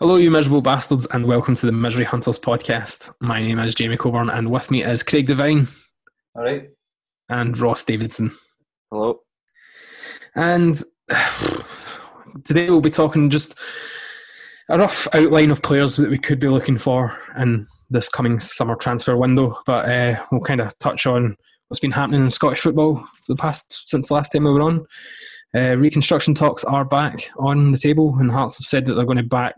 Hello, you miserable bastards, and welcome to the Misery Hunters podcast. My name is Jamie Coburn, and with me is Craig Devine All right. and Ross Davidson. Hello. And today we'll be talking just a rough outline of players that we could be looking for in this coming summer transfer window. But uh, we'll kind of touch on what's been happening in Scottish football for the past since the last time we were on. Uh, reconstruction talks are back on the table, and Hearts have said that they're going to back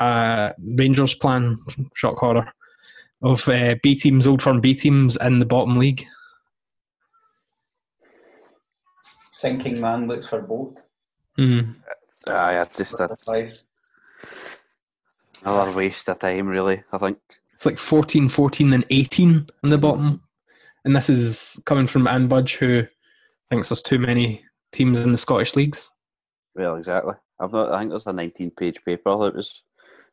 uh, Rangers' plan, shock horror, of uh, B teams, old firm B teams in the bottom league. Sinking man looks for boat. Mm. Aye, I just a, Five. another waste of time, really. I think. It's like 14, 14, and 18 in the bottom. And this is coming from Anne Budge, who thinks there's too many teams in the Scottish leagues. Well, exactly. I've not. I think there's a 19-page paper that was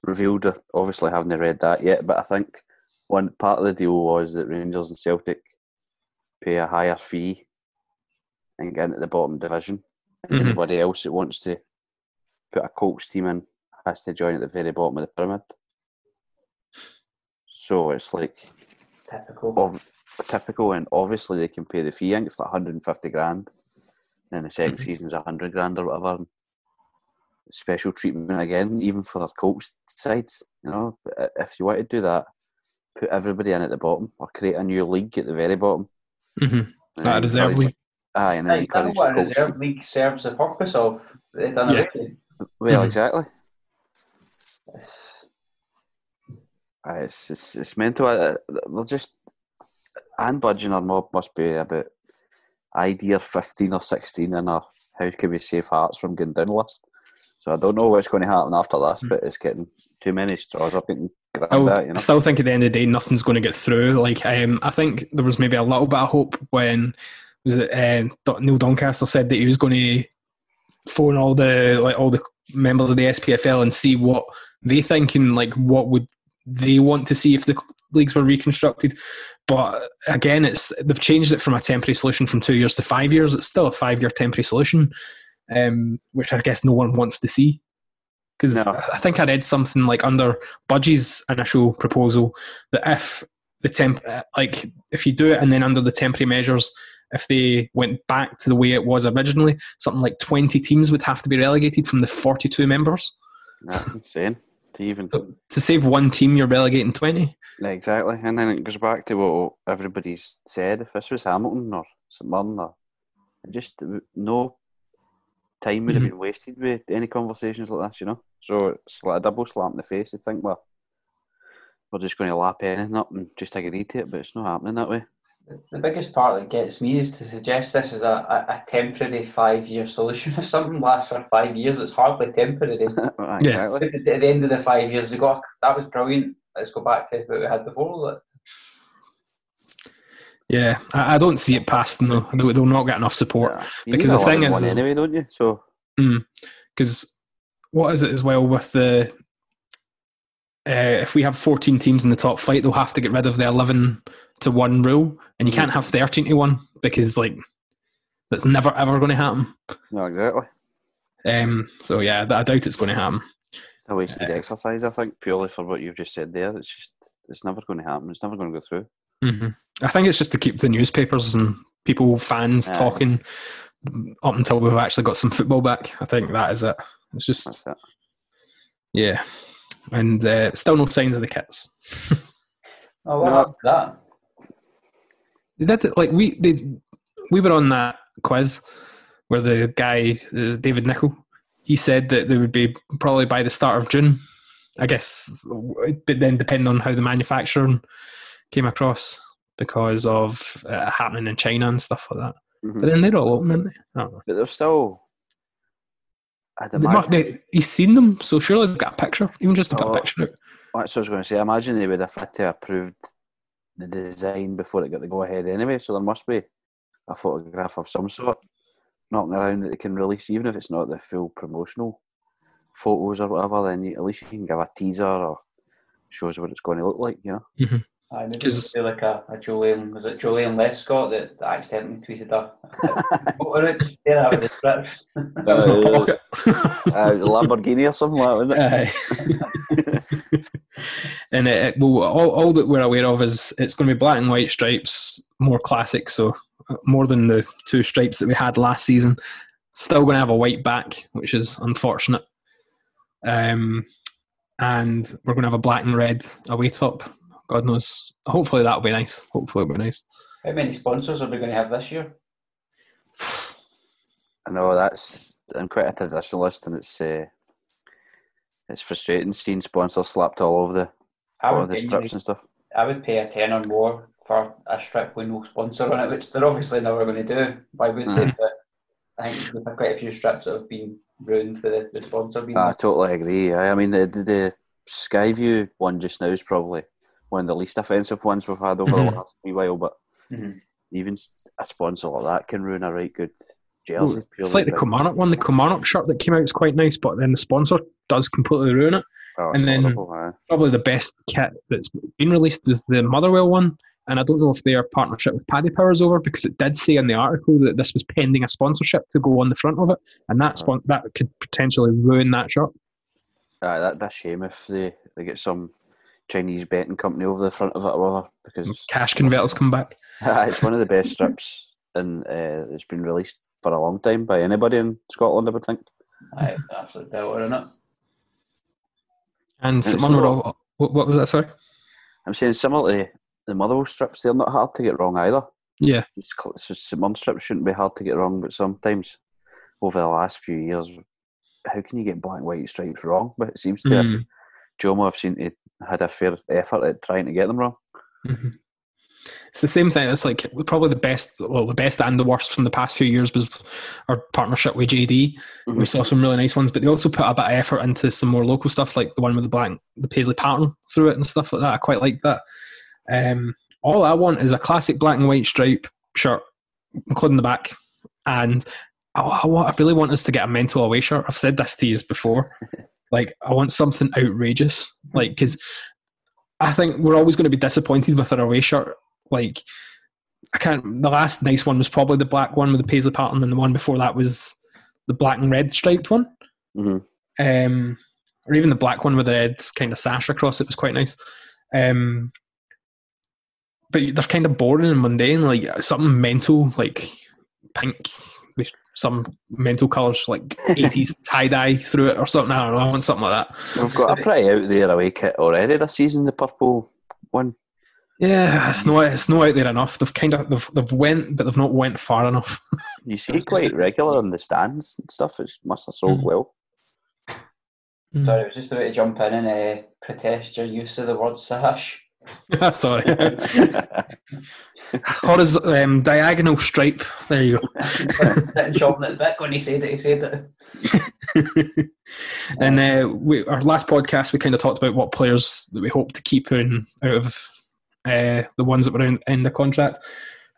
revealed. I Obviously, haven't read that yet, but I think one part of the deal was that Rangers and Celtic pay a higher fee and get into the bottom division. And Mhm. anybody else that wants to put a Colts team in has to join at the very bottom of the pyramid. So it's like Typical. of typical, and obviously they can pay the fee. I think it's like 150 grand, and the 2nd season's 100 grand or whatever. And special treatment again, even for the Colts sides. You know, if you want to do that, put everybody in at the bottom, or create a new league at the very bottom. Mm-hmm. And That reserve league. Aye, and then Hey, that's encourage what the a Colts reserve team. league serves the purpose of. They done Yeah. already. Well, Mhm. exactly. It's- Aye, It's, it's, it's mental. Uh, They're just. And budging our mob must be about idea 15 or 16 in our how can we save hearts from going down list. So I don't know what's going to happen after this, but it's getting too many straws up getting grabbed I, at, you I know. still think at the end of the day, nothing's going to get through. Like, um, I think there was maybe a little bit of hope when was it uh, Neil Doncaster said that he was going to phone all the like all the members of the SPFL and see what they think and like what would they want to see if the leagues were reconstructed. But again, it's they've changed it from a temporary solution from two years to five years. It's still a five-year temporary solution, um, which I guess no one wants to see. Because No. I think I read something like under Budgie's initial proposal that if the temp, like if you do it and then under the temporary measures, if they went back to the way it was originally, something like 20 teams would have to be relegated from the 42 members. That's insane. To even So to save one team, you're relegating 20. exactly, and then it goes back to what everybody's said. If this was Hamilton or St Mirren, or just no time would have Mhm. been wasted with any conversations like this, you know. So it's like a double slap in the face. You think, well, we're just going to lap anything up and just agree to it, but it's not happening that way. The biggest part that gets me is to suggest this is a, a, a temporary five year solution. If something lasts for five years, it's hardly temporary. Yeah. Exactly. At the, at the end of the five years, they go, that was brilliant. Let's go back to what we had before. Yeah, I, I don't see it passing though. They'll, they'll not get enough support. Yeah. Because the thing is- one anyway, don't you? So Because what is it as well with the uh, if we have 14 teams in the top flight, they'll have to get rid of the 11 to 1 rule, and you can't have 13 to 1 because, like, that's never ever going to happen. no, exactly. Um, so, yeah, I doubt it's going to happen. A wasted exercise, I think, purely for what you've just said there. It's just it's never going to happen. It's never going to go through. hmm I think it's just to keep the newspapers and people, fans Aye. talking up until we've actually got some football back. I think that is it. It's just, That's it. yeah. And uh, still no signs of the kits. oh, what No. happened to that? They did like we they, we were on that quiz where the guy uh, David Nicol he said that they would be probably by the start of June. I guess, but then depending on how the manufacturing came across because of uh, happening in China and stuff like that. Mhm. But then they're all open, aren't they? I don't know. But they're still. I'd imagine. they- he's seen them, so surely they've got a picture, even just to put Oh. a picture out. That's what I was going to say. I imagine they would have had to approved the design before it got the go ahead anyway. So there must be a photograph of some sort knocking around that they can release, even if it's not the full promotional photos or whatever. Then you, at least you can give a teaser or shows what it's going to look like. You know. I maybe 'Cause- it's like a, a Joleon, was it Joleon Lescott that, that accidentally tweeted a, what was it? Yeah, that was the strips. Uh, uh, Lamborghini or something like that. Aye. and it, it- well, all, all that we're aware of is it's going to be black and white stripes, more classic, so uh, more than the two stripes that we had last season. Still going to have a white back, which is unfortunate. Um, and we're going to have a black and red away top. God knows. Hopefully that'll be nice. Hopefully it'll be nice. How many sponsors are we going to have this year? I know that's. I'm quite a traditionalist, and it's uh, it's frustrating seeing sponsors slapped all over the I all would, the pay, strips and stuff. I would pay a ten or more for a strip with no sponsor on it, which they're obviously never going to do. Why would they? Mhm. But I think we've had quite a few strips that have been ruined with the, the sponsor being I there. totally agree. I, I mean, the, the the Skyview one just now is probably one of the least offensive ones we've had over Mhm. the last wee while. But Mhm. even a sponsor like that can ruin a right good jersey. It's like the by- Kilmarnock one. The Kilmarnock shirt that came out is quite nice, but then the sponsor does completely ruin it. Oh, and then- horrible, aye. probably the best kit that's been released was the Motherwell one. And I don't know if their partnership with Paddy Power is over because it did say in the article that this was pending a sponsorship to go on the front of it, and that spon- that could potentially ruin that shirt. Aye, that'd be a shame if they, they get some Chinese betting company over the front of it or whatever because Cash converters come back. it's one of the best strips and uh, it's been released for a long time by anybody in Scotland, I would think. I it's absolute belter, isn't it? And it's someone would all, what, what was that? Sorry. I'm saying similar to the Motherwell strips, they're not hard to get wrong either. Yeah. It's, it's just St. Strips shouldn't be hard to get wrong, but sometimes over the last few years, how can you get black and white stripes wrong? But it seems to have Mm. Joma have seen to had a fair effort at trying to get them wrong. Mhm. It's the same thing. It's like probably the best, well, the best and the worst from the past few years was our partnership with JD. We saw some really nice ones, but they also put a bit of effort into some more local stuff, like the one with the black, the paisley pattern through it and stuff like that. I quite like that. Um, all I want is a classic black and white stripe shirt, including the back, and I, I, I really want us to get a mental away shirt. I've said this to you before. like, I want something outrageous, like because I think we're always going to be disappointed with our away shirt. Like, I can't. The last nice one was probably the black one with the paisley pattern, and the one before that was the black and red striped one. Mhm. Um, or even the black one with the red kind of sash across it was quite nice. Um, but they're kind of boring and mundane. Like something mental, like pink with some mental colours, like eighties tie dye through it or something. I don't know. I want something like that. We've got a pretty out there away kit already this season, the purple one. Yeah, it's not it's not out there enough. They've kind of they've, they've went, but they've not went far enough. You see quite regular in the stands and stuff. It must have sold Mhm. well. Mm. Sorry, I was just about to jump in and uh, protest your use of the word sash. Sorry. Horiz- um, diagonal stripe. There you go. Chopping at the bit when he said it, he said it. and uh, we, our last podcast, we kind of talked about what players that we hope to keep in out of uh, the ones that were in, in the contract.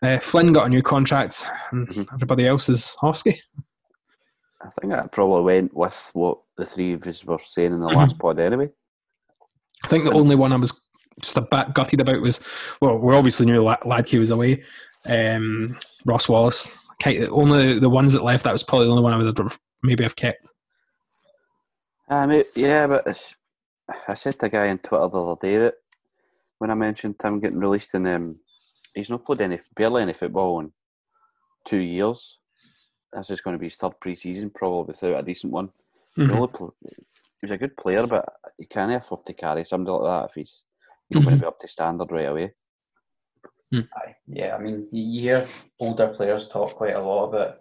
Uh, Flynn got a new contract, and Mhm. everybody else is Hofsky. I think that probably went with what the three of us were saying in the last pod anyway. I think the only one I was just a bit gutted about was, well, we obviously knew La- Hladky was away. Um, Ross Wallace. Only the ones that left, that was probably the only one I would have maybe have kept. Um, yeah, but I said to a guy on Twitter the other day that when I mentioned him getting released, and um, he's not played any barely any football in two years. This is going to be his third pre-season, probably without a decent one. He Mhm. pl- he's a good player, but he can't afford to carry somebody like that if he's not going to be up to standard right away. Aye. Yeah, I mean, you you hear older players talk quite a lot about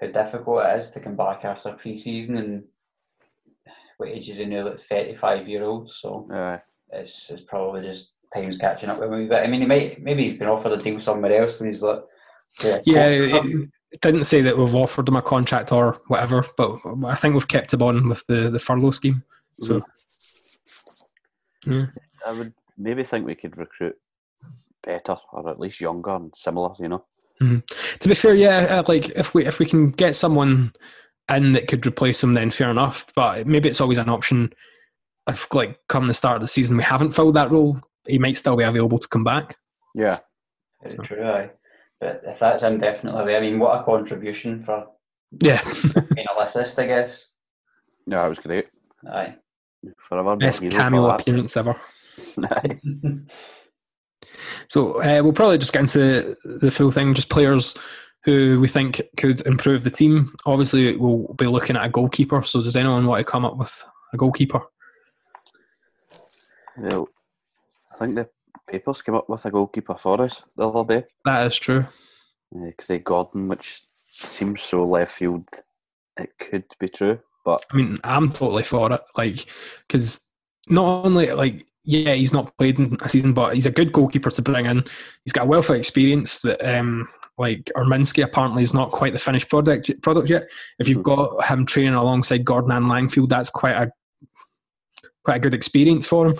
how difficult it is to come back after pre-season and what ages is he now, like 35 year old, so Uh, it's, it's probably just time's catching up with him a wee bit. I mean, he might, maybe he's been offered a deal somewhere else and he's like, yeah, Yeah, it, it didn't say that we've offered him a contract or whatever, but I think we've kept him on with the, the furlough scheme. So, yeah. I would maybe think we could recruit better, or at least younger and similar. You know, to be fair, yeah, uh, like if we if we can get someone in that could replace him, then fair enough. But maybe it's always an option. If like come the start of the season we haven't filled that role, he might still be available to come back. yeah. Very true, aye. But if that's indefinitely, I mean, what a contribution for Yeah, being a assist, I guess. No, that was great. Aye. Forever be best cameo appearance ever. So uh, we'll probably just get into the full thing. Just players who we think could improve the team. Obviously, we'll be looking at a goalkeeper. So does anyone want to come up with a goalkeeper? well, I think the papers came up with a goalkeeper for us the other day. That is true. Uh, Craig Gordon, which seems so left field. It could be true, but I mean, I'm totally for it. Like, because not only like yeah, he's not played in a season, but he's a good goalkeeper to bring in. He's got a wealth of experience that um like Urminsky apparently is not quite the finished product product yet. If you've got him training alongside Gordon and Langfield, that's quite a quite a good experience for him.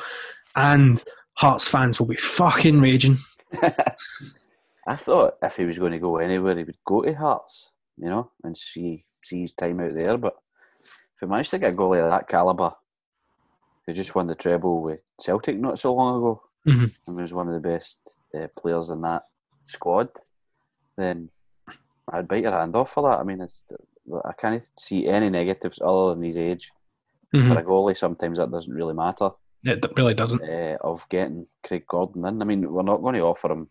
And Hearts fans will be fucking raging. I thought if he was going to go anywhere, he would go to Hearts, you know, and see see his time out there. But if he managed to get a goalie of that calibre, who just won the treble with Celtic not so long ago, Mhm. and was one of the best uh, players in that squad, then I'd bite your hand off for that. I mean, it's, I can't see any negatives other than his age. Mhm. For a goalie, sometimes that doesn't really matter It really doesn't. uh, of getting Craig Gordon in. I mean, we're not going to offer him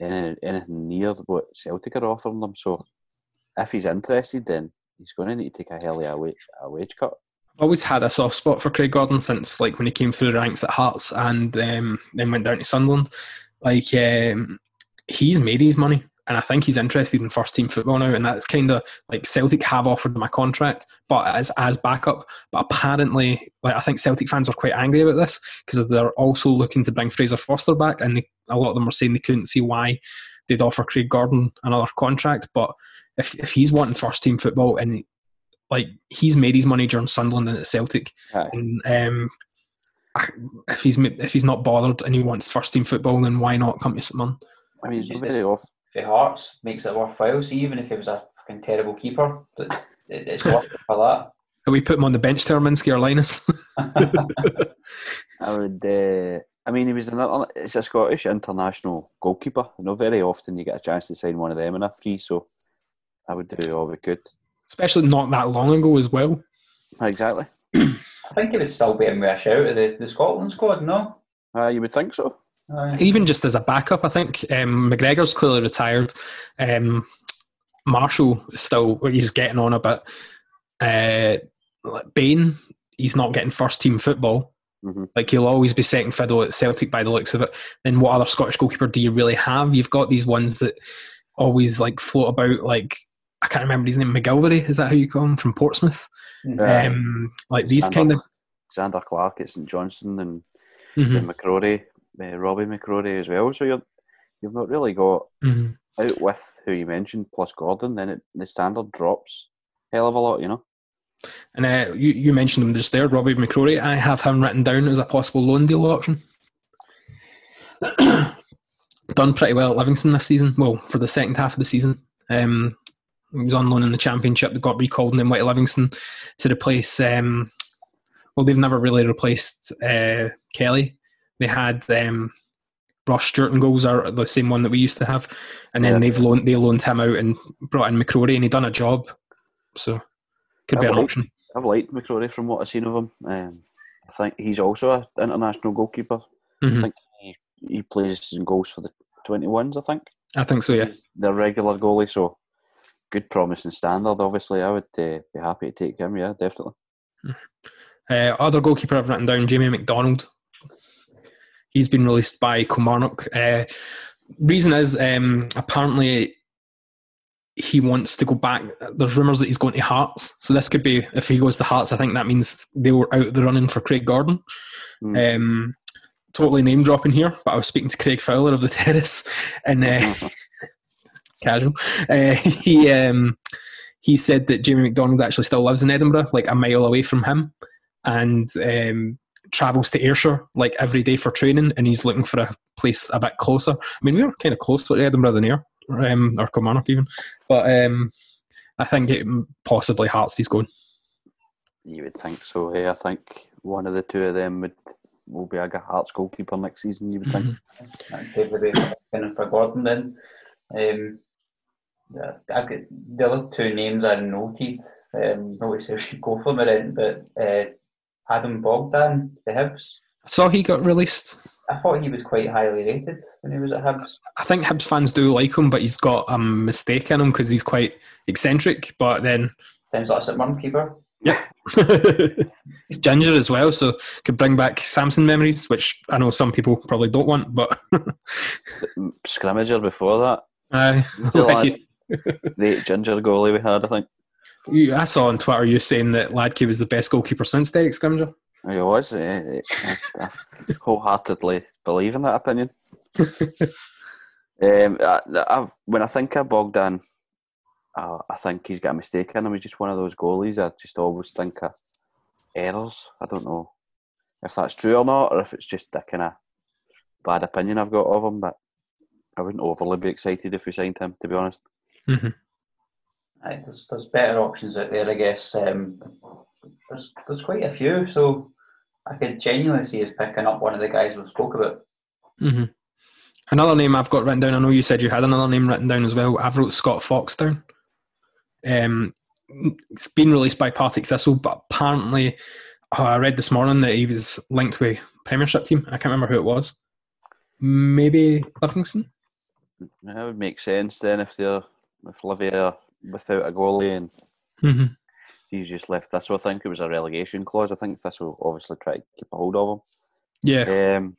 any, anything near what Celtic are offering them. So if he's interested, then he's going to need to take a hell of a wage, a wage cut. I've always had a soft spot for Craig Gordon since like when he came through the ranks at Hearts and um, then went down to Sunderland. Like um, he's made his money, and I think he's interested in first team football now. And that's kind of like Celtic have offered a contract, but as as backup. But apparently, like I think Celtic fans are quite angry about this because they're also looking to bring Fraser Forster back, and they, a lot of them are saying they couldn't see why they'd offer Craig Gordon another contract. But if if he's wanting first team football and like he's made his money during Sunderland and at Celtic, Aye. and um, I- if he's if he's not bothered and he wants first team football, then why not come to St. I mean, he's not Just very off. If Hearts makes it worthwhile, see, even if he was a fucking terrible keeper, but it, it's worth it for that. Can we put him on the bench to Urminsky or Lyness? I would. Uh, I mean, he was an, it's a Scottish international goalkeeper. Not very often you get a chance to sign one of them in a free. So I would do all we could. Especially not that long ago as well. Exactly. I think he would still be in with a shout of the, the Scotland squad, no? Uh, you would think so. Aye. Even just as a backup, I think um, McGregor's clearly retired. Um, Marshall is still he's getting on a bit. Uh, Bain, he's not getting first team football. Mhm. Like he'll always be second fiddle at Celtic by the looks of it. Then what other Scottish goalkeeper do you really have? You've got these ones that always like float about, like I can't remember his name. MacGillivray is that how you call him from Portsmouth? Aye. Um, like these Sander- kind of. Zander Clark at St Johnstone and Mhm, and McCrorie, uh, Robby McCrorie as well. So you're you've not really got mhm. out with who you mentioned plus Gordon. Then it, the standard drops hell of a lot. You know. And uh, you you mentioned him just there, Robby McCrorie. I have him written down as a possible loan deal option. Done pretty well at Livingston this season. Well, for the second half of the season, um, he was on loan in the Championship. They got recalled and then went to Livingston to replace. Um, well, they've never really replaced uh, Kelly. They had um, Ross Stewart and goals are the same one that we used to have, and then Yeah. they've loaned they loaned him out and brought in McCrorie, and he done a job. So could be an well, option. I've liked McCrorie from what I've seen of him. Um, I think he's also an international goalkeeper. Mhm. I think he, he plays and goals for the 21s, I think. I think so. Yeah. they're regular goalie, so good promise and standard. Obviously, I would uh, be happy to take him. Yeah, definitely. Uh, other goalkeeper I've written down, Jamie McDonald. He's been released by Kilmarnock. Uh, reason is um, apparently he wants to go back. There's rumours that he's going to Hearts, so this could be if he goes to Hearts. I think that means they were out of the running for Craig Gordon. Mm. Um, totally name dropping here, but I was speaking to Craig Fowler of the Terrace, and uh, casual. Uh, he um, he said that Jamie McDonald actually still lives in Edinburgh, like a mile away from him, and um, travels to Ayrshire like every day for training. And he's looking for a place a bit closer. I mean, we were kind of closer to Edinburgh than here, um, or Kilmarnock even, but um, I think it possibly Hearts he's going. You would think so. Hey, I think one of the two of them would will be a Hearts goalkeeper next season. You would think. That'd pave the for Gordon then. Um, yeah, I've got the other two names I noted. Um, not to say should go for them or but uh, Adam Bogdan, the Hibs. I saw he got released. I thought he was quite highly rated when he was at Hibs. I think Hibs fans do like him, but he's got a mistake in him because he's quite eccentric. But then Sounds like a St Mirren keeper. Yeah, he's ginger as well, so could bring back Samson memories, which I know some people probably don't want. But Scrimgour before that, aye, He's the like last- you- the ginger goalie we had. I think you, I saw on Twitter you saying that Hladky was the best goalkeeper since Derek Scrimgour. he was. eh, eh, I, wholeheartedly believe in that opinion. um, I, I've, when I think of Bogdan, uh, I think he's got a mistake in him. He's just one of those goalies. I just always think of errors. I don't know if that's true or not, or if it's just a kind of bad opinion I've got of him. But I wouldn't overly be excited if we signed him, to be honest. Aye, there's, there's better options out there, I guess. Um, there's there's quite a few, so I could genuinely see us picking up one of the guys we spoke about. hmm Another name I've got written down. I know you said you had another name written down as well. I've wrote Scott Fox down. Um, it's been released by Partick Thistle, but apparently, oh, I read this morning that he was linked with Premiership team. I can't remember who it was. Maybe Livingston. That would make sense then if they're if Livy are without a goalie and hmm he's just left this. So I think it was a relegation clause. I think this will obviously try to keep a hold of him. Yeah. Um,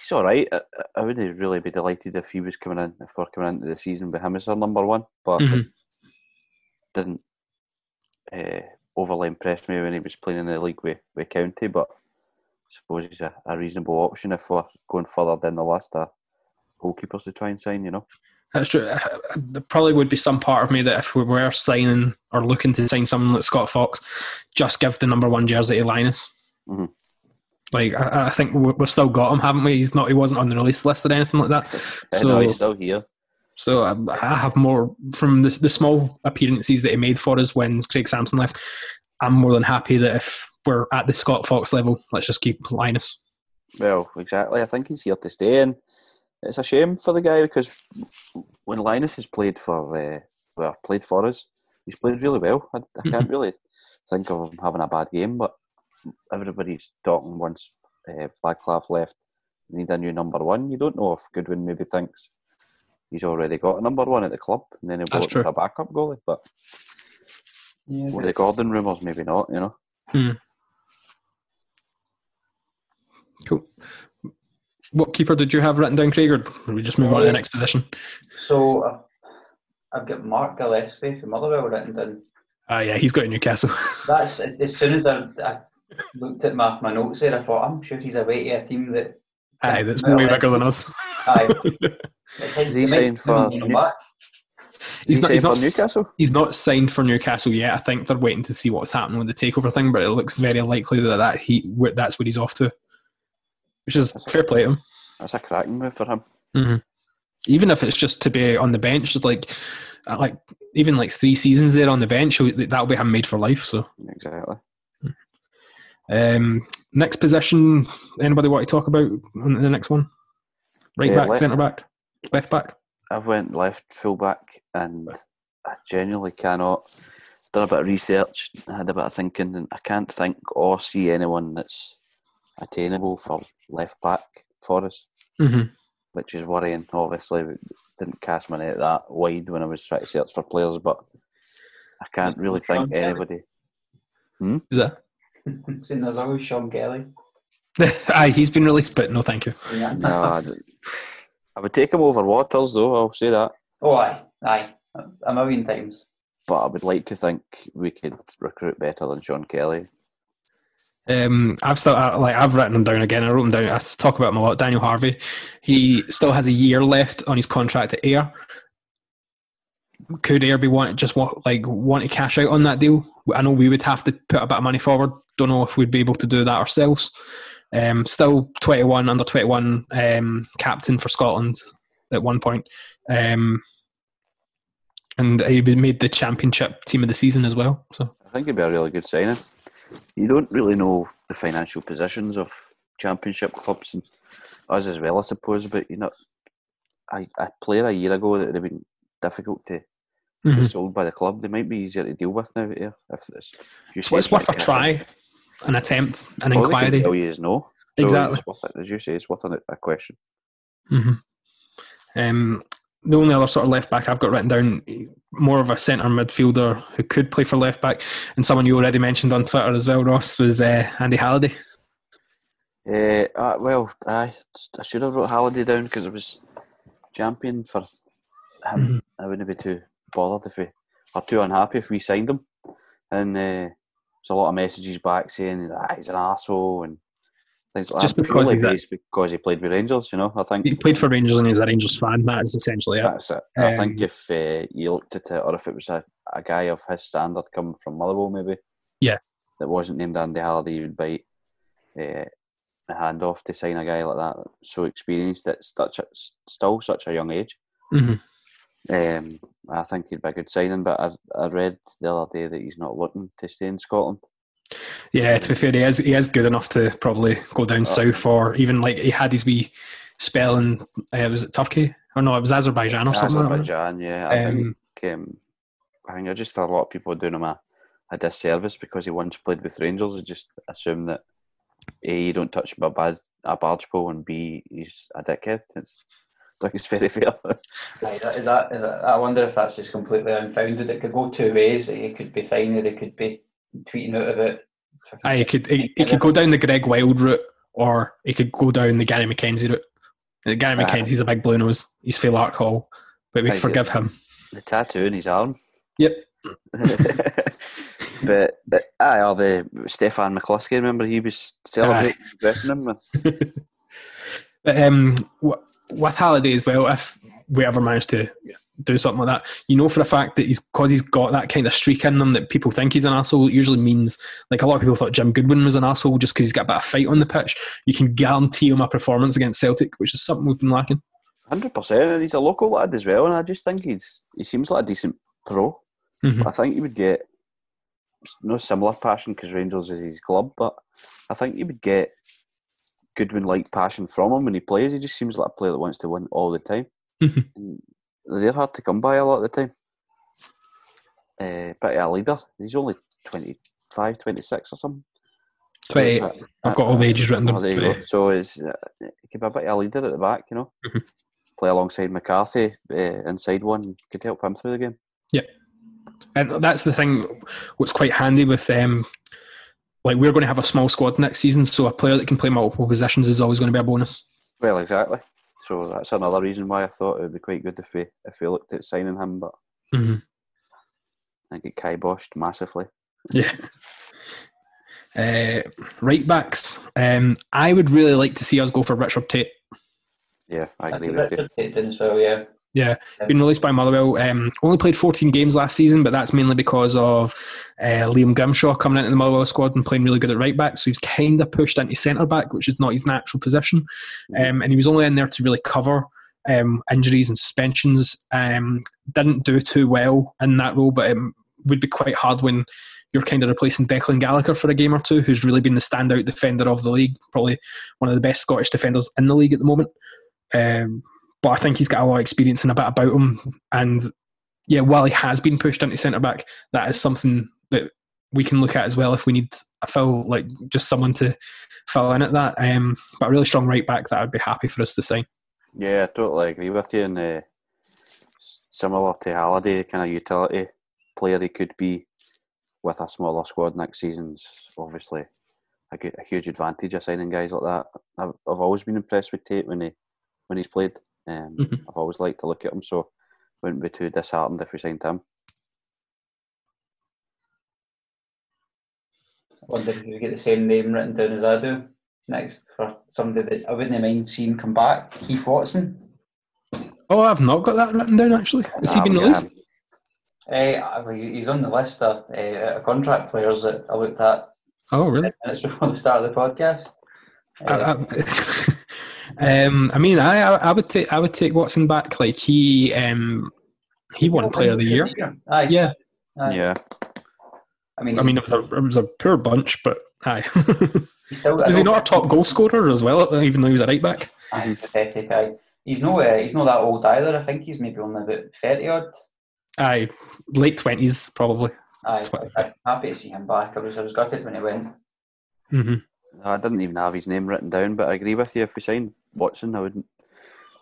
he's all right. I, I wouldn't really be delighted if he was coming in, if we're coming into the season with him as our number one, but Mhm. didn't uh, overly impress me when he was playing in the league with, with County. But I suppose he's a, a reasonable option if we're going further down the list of goalkeepers to try and sign, you know. That's true. There probably would be some part of me that if we were signing or looking to sign someone like Scott Fox, just give the number one jersey to Lyness. Mhm. Like I, I think we- we've still got him, haven't we? He's not. He wasn't on the release list or anything like that. I So, he's still here. so um, I have more from the, the small appearances that he made for us when Craig Samson left. I'm more than happy that if we're at the Scott Fox level, let's just keep Lyness. Well, exactly. I think he's here to stay, and it's a shame for the guy because when Lyness has played for, uh, well, played for us, he's played really well. I, I can't really think of him having a bad game, but everybody's talking once uh, Flagclaff left, we need a new number one. You don't know if Goodwin maybe thinks he's already got a number one at the club, and then he'll go That's for a backup goalie. But Yeah, with the Gordon rumours, maybe not. You know. Cool. What keeper did you have written down, Craig, or we just move on to the next position? So uh, I've got Mark Gillespie from Motherwell written down. Ah, yeah, he's got to Newcastle. That's as soon as I, I looked at my, my notes there, I thought I'm sure he's away to a team that. Aye, that's way bigger than us. Aye. Is he signed for New- back? He's He's not. He's not. Newcastle. He's not signed for Newcastle yet. I think they're waiting to see what's happening with the takeover thing, but it looks very likely that, that he that's where he's off to, which is fair play to him. That's a cracking move for him. Even if it's just to be on the bench, like uh, like even like three seasons there on the bench, that'll be him made for life. So Exactly. um, next position, anybody want to talk about on the next one? Right Yeah, back, centre back, left back. I've went left full back and I genuinely cannot. Done a bit of research, had a bit of thinking, and I can't think or see anyone that's attainable for left back for us, Mm-hmm. which is worrying. Obviously, we didn't cast my net that wide when I was trying to search for players, but I can't really think Kelly. anybody. Is that? Saying there's always Sean Kelly. Aye, he's been released, but no, thank you. Yeah. No, I, d- I would take him over Waters, though. I'll say that. Oh, aye, aye, a million times. But I would like to think we could recruit better than Sean Kelly. Um, I've still I- like I've written him down again. I wrote him down. I talk about him a lot. Daniel Harvey. He still has a year left on his contract at Ayr. Could Ayr be want just want like want to cash out on that deal? I know we would have to put a bit of money forward. Don't know if we'd be able to do that ourselves. Um, still twenty one under twenty one um, captain for Scotland at one point. Um, and he made the championship team of the season as well. So I think it'd be a really good signing. You don't really know the financial positions of championship clubs and us as well, I suppose. But you know, a, a player a year ago that would have been difficult to be Mhm. sold by the club. They might be easier to deal with now. Here, if it's, you it's, it's worth a try, an attempt, an All they can inquiry. tell you is no. So Exactly. It's worth it. As you say, it's worth a, a question. hmm Um, the only other sort of left back I've got written down, more of a centre midfielder who could play for left back, and someone you already mentioned on Twitter as well, Ross, was uh, Andy Halliday. Uh, uh, well, I, I should have wrote Halliday down because it was champion for him. I wouldn't be too bothered if we or too unhappy if we signed him. And uh, there's a lot of messages back saying ah, he's an asshole and things like Just that. because he's because he played with Rangers, you know. I think He played for Rangers and he's a Rangers fan. That is essentially it. that's it. I think Um, if uh, you looked at it, or if it was a, a guy of his standard coming from Motherwell, maybe Yeah. that wasn't named Andy Halliday, you would bite uh, a hand off to sign a guy like that, so experienced at such a, still such a young age. Mhm. Um, I think he'd be a good signing, but I, I read the other day that he's not looking to stay in Scotland. Yeah, to be fair, he is he is good enough to probably go down south, or even like he had his wee spell in uh, was it Turkey or no, it was Azerbaijan or something. like. Azerbaijan, yeah. I Um, think um, I think I just thought a lot of people are doing him a, a disservice because he once played with Rangers. I just assume that A, you don't touch him a bad a barge pole, and B, he's a dickhead. It's I think it's very fair. Aye, that, is that, is that, I wonder if that's just completely unfounded. It could go two ways. He could be fine, or he could be tweeting out about. Aye, he could he, he could go down the Greg Wylde route, or he could go down the Gary McKenzie route. Uh, Gary. McKenzie's a big blue nose. He's Phil Lark Hall, but we forgive him. the tattoo in his arm. Yep. but, but aye, or the Stefan McCluskey, remember he was celebrating dressing him with But um, w- with Halliday as well, if we ever manage to do something like that, you know for a fact that he's because he's got that kind of streak in them that people think he's an asshole. It usually means like a lot of people thought Jim Goodwin was an asshole just because he's got a bit of fight on the pitch. You can guarantee him a performance against Celtic, which is something we've been lacking. Hundred percent, and he's a local lad as well. And I just think he's he seems like a decent pro. Mhm. I think he would get no similar passion because Rangers is his club, but I think he would get Goodwin like passion from him when he plays. He just seems like a player that wants to win all the time. Mhm. They're hard to come by a lot of the time. Uh, but a leader, he's only 25, 26 or something. So it's Twenty. a- I've got all the ages written Oh, down. there you go. So it's uh, he could be a bit of a leader at the back, you know. Mhm. Play alongside McCarthy uh, inside one could help him through the game. Yeah. And that's the thing. What's quite handy with um, like we're going to have a small squad next season, so a player that can play multiple positions is always going to be a bonus. Well, exactly. So that's another reason why I thought it would be quite good if we if we looked at signing him. But Mhm. I think it kiboshed massively. Yeah. Uh, right backs. Um, I would really like to see us go for Richard Tait. Yeah, I I agree think with you. Richard Tait did as well, yeah. Yeah, been released by Motherwell. Um, only played 14 games last season, but that's mainly because of uh, Liam Grimshaw coming into the Motherwell squad and playing really good at right back. So he's kind of pushed into centre back, which is not his natural position. Um, and he was only in there to really cover um, injuries and suspensions. Um, didn't do too well in that role, but it would be quite hard when you're kind of replacing Declan Gallagher for a game or two, who's really been the standout defender of the league, probably one of the best Scottish defenders in the league at the moment. Um, but I think he's got a lot of experience and a bit about him. And yeah, while he has been pushed into centre back, that is something that we can look at as well if we need a fill, like just someone to fill in at that. Um, but a really strong right back that I'd be happy for us to sign. Yeah, I totally agree with you. And uh, similar to Halliday, kind of utility player he could be with a smaller squad next season's obviously a, gu- a huge advantage of signing guys like that. I've, I've always been impressed with Tait when he when he's played. Um, Mhm. I've always liked to look at him, so wouldn't be too disheartened if we signed him. I wonder if you get the same name written down as I do next for somebody that I wouldn't mind seeing come back. Keith Watson. Oh, I've not got that written down actually. Has he been we released? Uh, he's on the list of uh, contract players that I looked at Oh, really? minutes before the start of the podcast. Uh, I, I, um, I mean, I, I would take I would take Watson back. Like he um, he won Player of the Year. Aye, Yeah, aye. Yeah, I mean, I mean it was a it was a poor bunch, but aye. he's still. Is he not a top goal scorer as well? Even though he was a right back. Aye, pathetic. Aye. He's no. Uh, he's not that old either. I think he's maybe only about thirty odd. Aye, late twenties probably. Aye, Twenty. I'm happy to see him back. I was, I was gutted when he went. hmm I didn't even have his name written down, but I agree with you. If we signed Watson, I wouldn't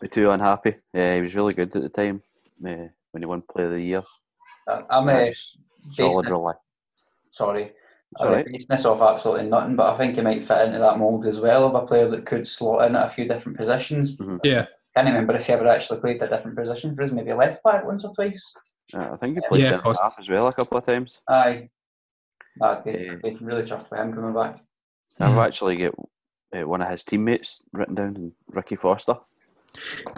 be too unhappy. Uh, he was really good at the time uh, when he won Player of the Year. I- I'm Yeah, uh, just solid, basing- really. sorry. It's I'm alright. basing this off absolutely nothing, but I think he might fit into that mould as well of a player that could slot in at a few different positions. Yeah, I Can't remember if he ever actually played a different position for us, maybe left back once or twice. Uh, I think he played Yeah, centre half as well a couple of times. Aye. I'd be, Yeah. Really chuffed with him coming back. I've actually got uh, one of his teammates written down, and Ricky Foster.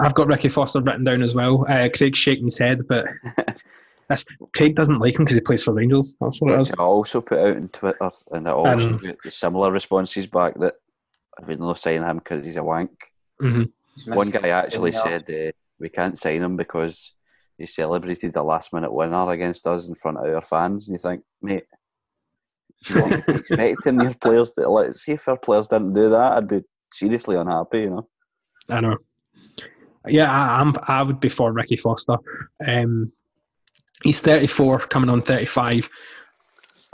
I've got Ricky Foster written down as well. Uh, Craig's shaking his head, but that's, Craig doesn't like him because he plays for Rangers. That's what it which is. I also put out on Twitter, and I also Um, got similar responses back that I would not sign him because he's a wank. hmm One guy actually said uh, we can't sign him because he celebrated a last minute winner against us in front of our fans, and you think, mate, expecting your players to like see if our players didn't do that, I'd be seriously unhappy, you know. I know. Yeah, I, I'm. I would be for Ricky Foster. Um, he's 34, coming on 35.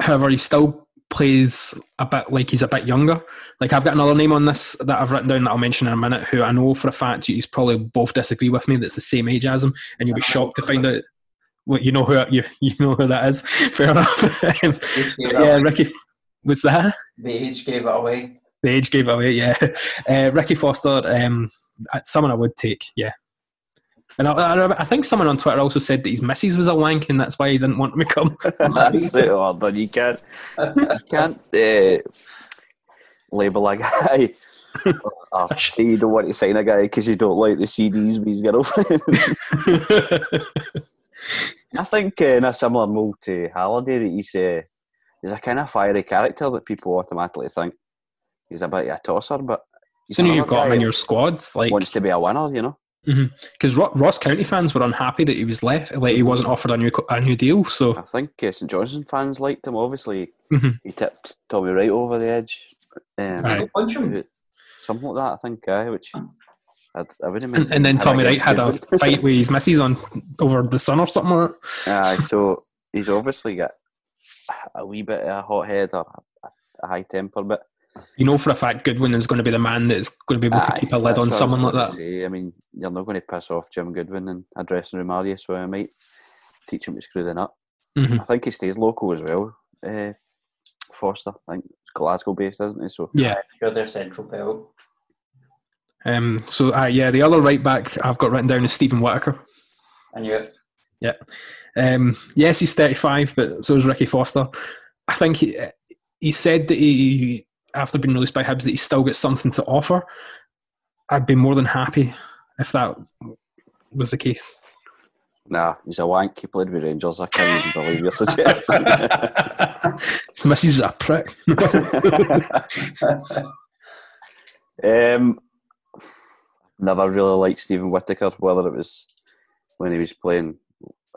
However, he still plays a bit like he's a bit younger. Like I've got another name on this that I've written down that I'll mention in a minute. Who I know for a fact you probably both disagree with me. That's the same age as him, and you'll be shocked to find out. Well, you know who you you know who that is. Fair enough. Um, Age gave but yeah. Ricky. What's that? The age gave it away. The age gave it away, yeah. Uh, Ricky Foster, um, someone I would take, yeah. And I, I, I think someone on Twitter also said that his missus was a wank and that's why he didn't want him to come. That's it, Orton. You can't, you can't uh, label a guy or say you don't want to sign a guy because you don't like the CDs with his girlfriend. I think uh, in a similar mold to Halliday that he's, uh, he's a kind of fiery character that people automatically think he's a bit of a tosser, but as soon as you've got him in your squads, like, wants to be a winner, you know. because Ross County fans were unhappy that he was left, like he wasn't offered a new a new deal. So I think uh, St Johnstone fans liked him. Obviously, Mhm. he tipped Tommy right over the edge. Um, Aye. Punch him. something like that, I think, aye, which I'd, I wouldn't mind and, and then Tommy Wright had a fight with his missus on over the sun or something. Or, Aye, so he's obviously got a wee bit of a hot head or a, a high temper, but you know for a fact Goodwin is going to be the man that's going to be able to aye, keep a lid on what I was someone like that. Say. I mean, you're not going to piss off Jim Goodwin in a dressing room, are you? So I might teach him to screw the nut. Mhm. I think he stays local as well. Uh, Foster, I think Glasgow based, isn't he? So Yeah. You're their central belt. Um, so uh, yeah, the other right back I've got written down is Steven Whittaker. knew it. Yeah. Um, yes, he's 35, but so is Ricky Foster. I think he, he said that he, after being released by Hibs, that he's still got something to offer. I'd be more than happy if that was the case. Nah, he's a wank. He played with Rangers. I can't even believe you're suggesting. His missus is a prick. um, never really liked Steven Whittaker, whether it was when he was playing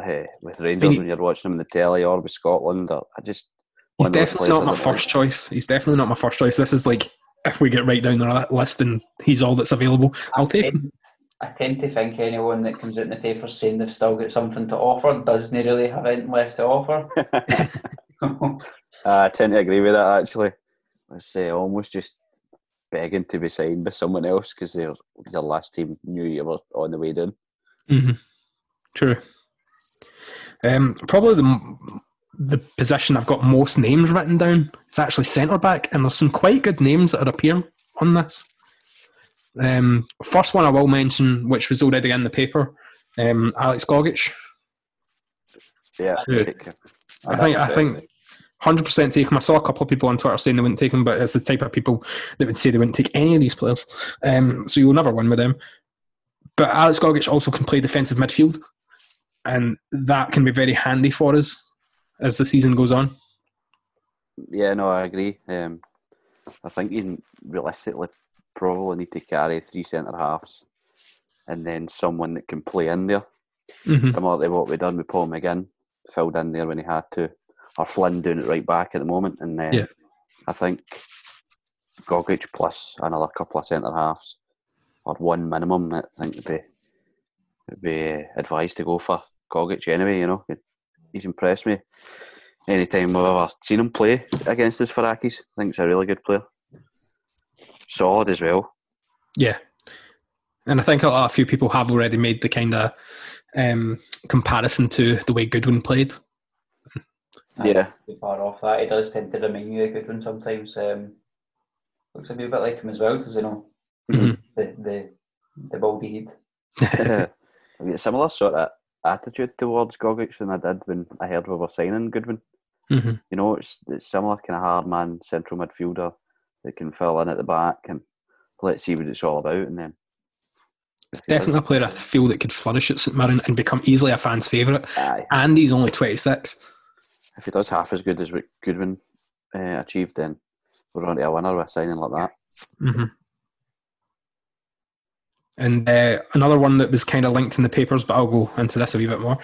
eh, with Rangers he- when you're watching him in the telly or with Scotland. Or, I just He's one of those definitely not my don't like. first choice. He's definitely not my first choice. This is like if we get right down the list and he's all that's available, I'll take him. I tend to think anyone that comes out in the paper saying they've still got something to offer doesn't really have anything left to offer. I tend to agree with that actually. I say almost just begging to be signed by someone else because their their last team knew you were on the way down. hmm True. Um, probably the the position I've got most names written down is actually centre back, and there's some quite good names that are appearing on this. Um, first one I will mention, which was already in the paper, um, Alex Gogic. Yeah, take. I think I think hundred percent take him. I saw a couple of people on Twitter saying they wouldn't take him, but it's the type of people that would say they wouldn't take any of these players. Um, so you'll never win with them. But Alex Gogic also can play defensive midfield, and that can be very handy for us as the season goes on. Yeah, no, I agree. Um, I think you realistically probably need to carry three centre halves and then someone that can play in there. Mhm. Similar to what we done with Paul McGinn, filled in there when he had to, or Flynn doing it right back at the moment. And uh, Yeah. I think Gogic plus another couple of centre halves, or one minimum, I think would be, would be advised to go for Gogic anyway. You know, he's impressed me anytime I've ever seen him play against his Farakis. I think he's a really good player. Solid as well. Yeah, and I think a, a few people have already made the kind of um, comparison to the way Goodwin played. Yeah. Be far off that. He does tend to remind you of Goodwin sometimes. Um, looks a bit like him as well, does he know? Mhm. The the the baldy head. I've got a similar sort of attitude towards Gogic than I did when I heard we were signing Goodwin. hmm You know, it's, it's similar kind of hard man central midfielder that can fill in at the back and let's see what it's all about. And then it's he Definitely a player I feel that could flourish at St Mirren and become easily a fan's favourite. Aye. And he's only 26. If he does half as good as what Goodwin uh, achieved, then we're on to a winner with signing like that. hmm And uh, another one that was kind of linked in the papers, but I'll go into this a wee bit more.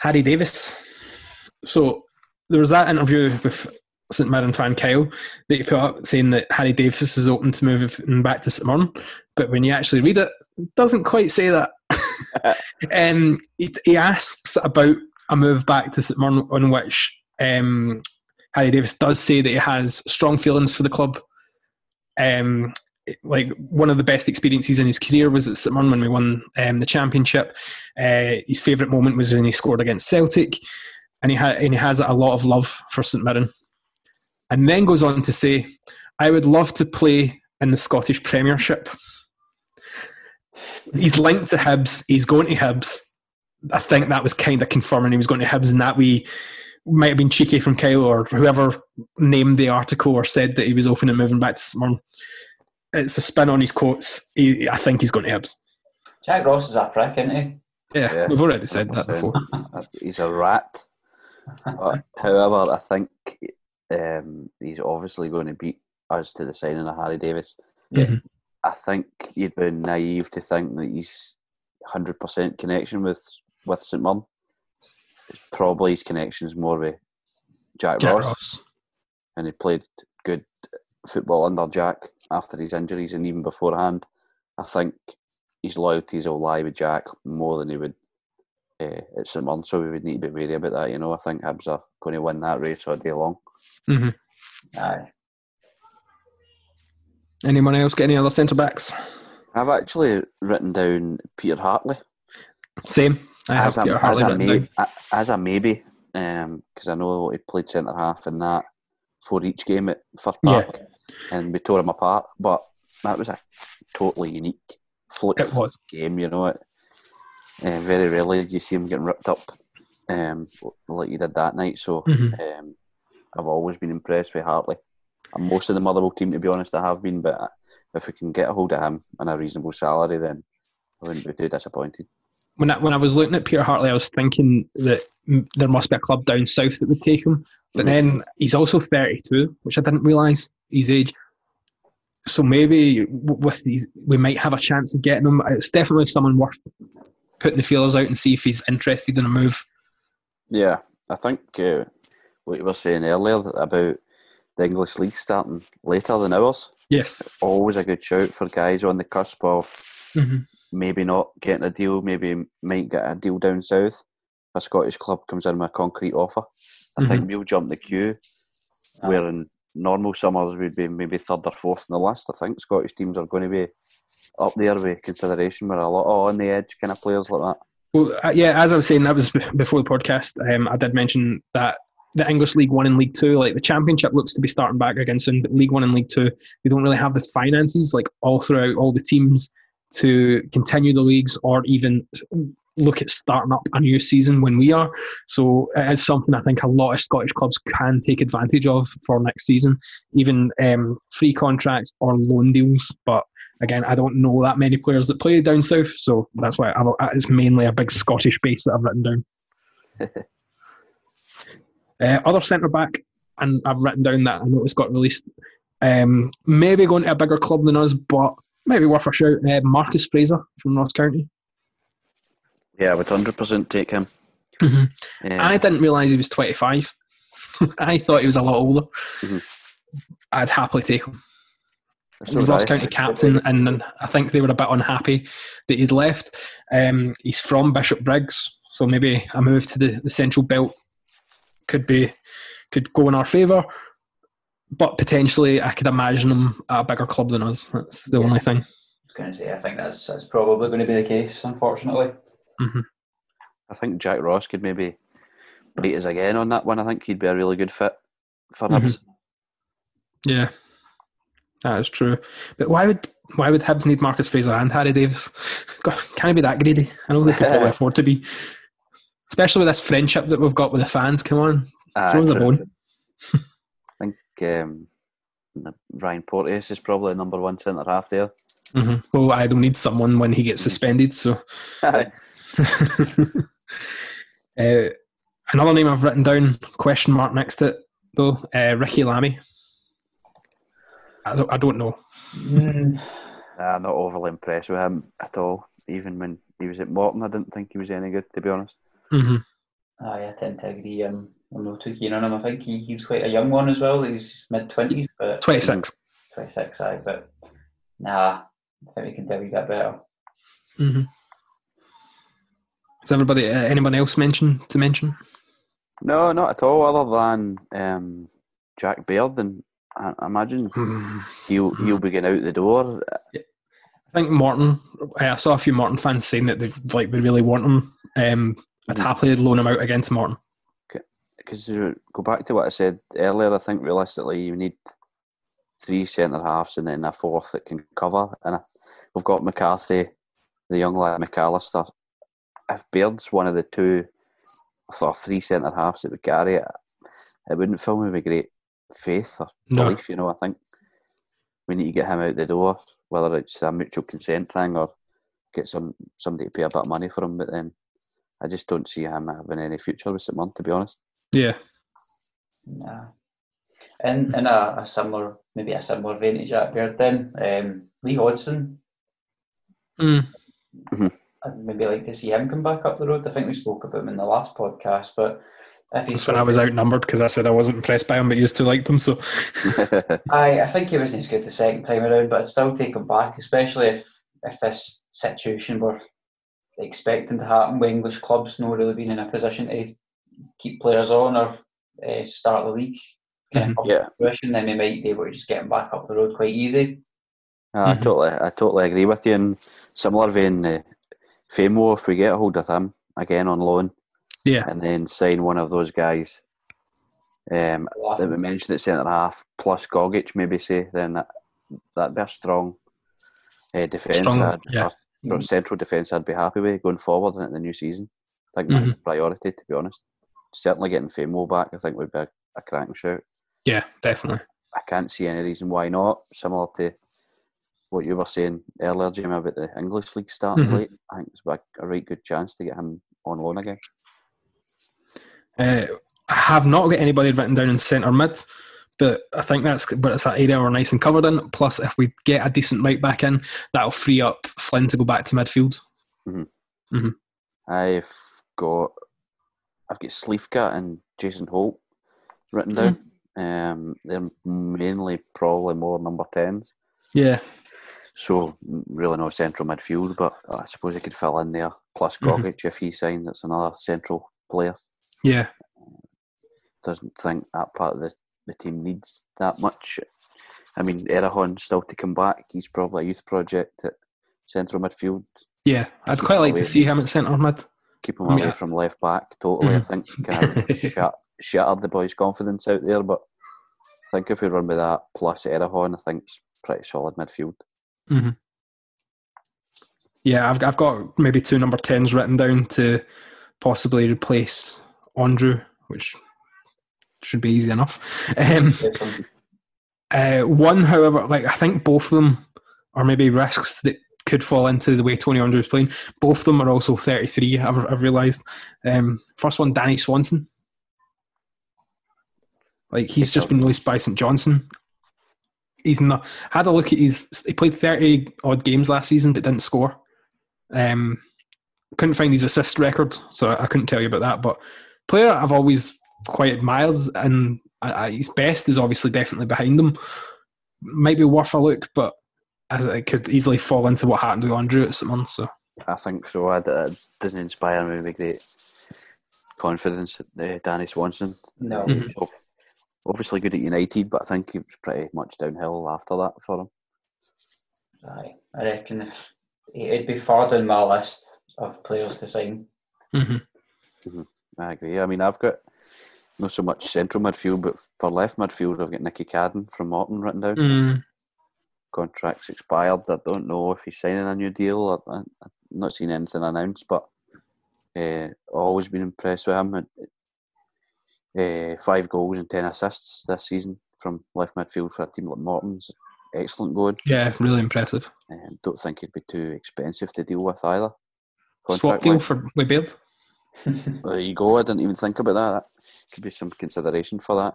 Harry Davis. So there was that interview with St Mirren fan Kyle that he put up saying that Harry Davis is open to moving back to St Mirren, but when you actually read it, it doesn't quite say that. um, he, he asks about a move back to St Mirren, on which um, Harry Davis does say that he has strong feelings for the club. Um, like one of the best experiences in his career was at St Mirren when we won um, the championship. Uh, his favourite moment was when he scored against Celtic, and he had and he has a lot of love for St Mirren. And then goes on to say, "I would love to play in the Scottish Premiership." He's linked to Hibs. He's going to Hibs. I think that was kind of confirming he was going to Hibs, and that we might have been cheeky from Kyle or whoever named the article or said that he was open and moving back to St It's a spin on his quotes. He, I think he's going to Hibs. Jack Ross is a prick, isn't he? Yeah, Yeah, we've already said that before. He's a rat. However, I think um, he's obviously going to beat us to the signing of Harry Davis. Mhm. I think you'd be naive to think that he's 100% connection with, with St Mirren. Probably his connection's more with Jack, Jack Ross, Ross. and he played good football under Jack after his injuries and even beforehand. I think his loyalties will lie with Jack more than he would uh, at St Mirren, so we would need to be wary about that. You know, I think Hibs are going to win that race all day long. hmm Aye. Anyone else get any other centre backs? I've actually written down Peter Hartley Same. I as, a, as, a, may, as a maybe, because I know he played centre half in that for each game at Fir Yeah. Park, and we tore him apart. But that was a totally unique was. game, you know. It, Uh, very rarely do you see him getting ripped up um, like he did that night. So Mhm. um, I've always been impressed with Hartley. And most of the Motherwell team, to be honest, I have been. But if we can get a hold of him and a reasonable salary, then I wouldn't be too disappointed. When I, when I was looking at Peter Hartley, I was thinking that mm, there must be a club down south that would take him. But Mhm. then he's also 32, which I didn't realise his age. So maybe with these, we might have a chance of getting him. It's definitely someone worth putting the feelers out and see if he's interested in a move. Yeah, I think uh, what you were saying earlier about the English league starting later than ours, Yes. always a good shout for guys on the cusp of Mhm. Maybe not getting a deal, maybe might get a deal down south. A Scottish club comes in with a concrete offer. I think we'll jump the queue, where in normal summers we'd be maybe third or fourth in the list. I think Scottish teams are going to be up there with consideration with a lot of on the edge kind of players like that. Well, uh, yeah, as I was saying, that was before the podcast. Um, I did mention that the English League One and League Two, like the Championship, looks to be starting back again soon. But League One and League Two, they don't really have the finances, like all throughout all the teams, to continue the leagues or even look at starting up a new season when we are. So it is something I think a lot of Scottish clubs can take advantage of for next season, even um, free contracts or loan deals. But again, I don't know that many players that play down south, so that's why I've, it's mainly a big Scottish base that I've written down. uh, other centre back, and I've written down that I noticed got released. Um, maybe going to a bigger club than us, but maybe worth a shout. Uh, Marcus Fraser from Ross County. Yeah, I would hundred percent take him. Mhm. Um, I didn't realise he was 25. I thought he was a lot older. Mhm. I'd happily take him. so He was would Ross I. County captain, and I think they were a bit unhappy that he'd left. Um, he's from Bishopbriggs, so maybe a move to the, the Central Belt could be could go in our favour. But potentially, I could imagine him at a bigger club than us. That's the only thing. I was going to say, I think that's that's probably going to be the case, unfortunately. I think Jack Ross could maybe beat us again on that one. I think he'd be a really good fit for Mhm. Hibs. Yeah, that is true. But why would why would Hibs need Marcus Fraser and Harry Davis? God, Can I be that greedy? I know they could probably afford to be, especially with this friendship that we've got with the fans. Come on, Aye, throw us a bone. I um, Ryan Porteous is probably the number one centre half there. hmm Well, I don't need someone when he gets suspended. So, uh, another name I've written down question mark next to it though. Uh, Ricki Lamie. I don't, I don't know. Mm, Nah, I'm not overly impressed with him at all. Even when he was at Morton, I didn't think he was any good, to be honest. hmm aye, I tend to agree. Um, I'm not too keen on him. I think he, he's quite a young one as well. He's mid twenties, but Twenty six. 26, aye. But nah, I think we can do a wee bit better. Mm-hmm. Does everybody, uh, anyone else mention to mention? No, not at all, other than um, Jack Baird. And I I imagine he'll, he'll be getting out the door. I think Morton. I saw a few Morton fans saying that they like they really want him. Um, I'd happily loan him out again to Morton. Because go back to what I said earlier, I think realistically you need three centre halves and then a fourth that can cover. And we've got McCarthy, the young lad McAllister. If Baird's one of the two or three centre halves that would carry it, it wouldn't fill me with great faith or No. belief. You know, I think we need to get him out the door, whether it's a mutual consent thing or get some somebody to pay a bit of money for him. But then I just don't see him having any future with St Mirren, to be honest. Yeah. Nah. In in a, a similar, maybe a similar vein to Jack Baird, then um, Lee Hodson. Mm. I'd maybe like to see him come back up the road. I think we spoke about him in the last podcast, but if he's That's when I was outnumbered because I said I wasn't impressed by him, but used to like them. So I, I think he wasn't as good the second time around, but I'd still take him back, especially if if this situation were expecting to happen with English clubs not really being in a position to keep players on or uh, start the league kind of Yeah. fruition, then we might be able to just get him back up the road quite easy. I Mhm. totally, I totally agree with you. In similar vein, uh, Famewo, if we get a hold of him again on loan, yeah, and then sign one of those guys um, that we mentioned at centre half plus Gogic, maybe say, then that that'd be a strong uh, defence. Strong, uh, yeah. For central defence, I'd be happy with going forward into the new season. I think that's a priority, to be honest. Certainly getting Famewo back, I think would be a, a cracking shout. Yeah, definitely. I can't see any reason why not. Similar to what you were saying earlier, Jim, about the English league starting Mhm. late. I think it's a, a right good chance to get him on loan again. Uh, I have not got anybody written down in centre mid, but I think that's but it's that area we're nice and covered in. Plus, if we get a decent right back in, that'll free up Flynn to go back to midfield. I've got I've got Sleefka and Jason Holt written down. Um, they're mainly probably more number tens. Yeah, So mm, really no central midfield, but I suppose he could fill in there. Plus. Gogic if he signed, that's another central player. yeah, Doesn't think that part of the, the team needs that much. I mean, Erhahon still to come back. He's probably a youth project at central midfield. yeah. I'd quite like to see him at centre mid. Keep him away I- from left back totally. I Mhm. think kind of shat, shattered the boys' confidence out there. But I think if we run with that plus Erhahon, I think it's pretty solid midfield. Yeah, I've I've got maybe two number tens written down to possibly replace Andreu, which should be easy enough. Um, Uh, one, however, like I think both of them are maybe risks that could fall into the way Tony Andreu is playing. Both of them are also 33, I've, I've realised. Um, first one, Danny Swanson. Like he's just been released by St Johnstone. He's not had a look at his. He played 30 odd games last season, but didn't score. Um, couldn't find his assist record, so I, I couldn't tell you about that. But player I've always quite admired, and I, I, his best is obviously definitely behind him. Might be worth a look, but as it could easily fall into what happened with Andreu at St Munn. So I think so. I, it doesn't inspire me with great confidence. Uh, Danny Swanson. No. Uh, he's ob- Obviously good at United, but I think he was pretty much downhill after that for him. Aye, I reckon it'd be far down my list of players to sign. mm-hmm. I agree. I mean, I've got not so much central midfield, but for left midfield, I've got Nicky Cadden from Morton written down. mm, Contract's expired. I don't know if he's signing a new deal. I, I, I've not seen anything announced, but uh, always been impressed with him. Uh, five goals and ten assists this season from left midfield for a team like Morton's. Excellent going. yeah, really impressive. Um, don't think it'd be too expensive to deal with either. Swap deal for with Baird. There you go. I didn't even think about that. That could be some consideration for that.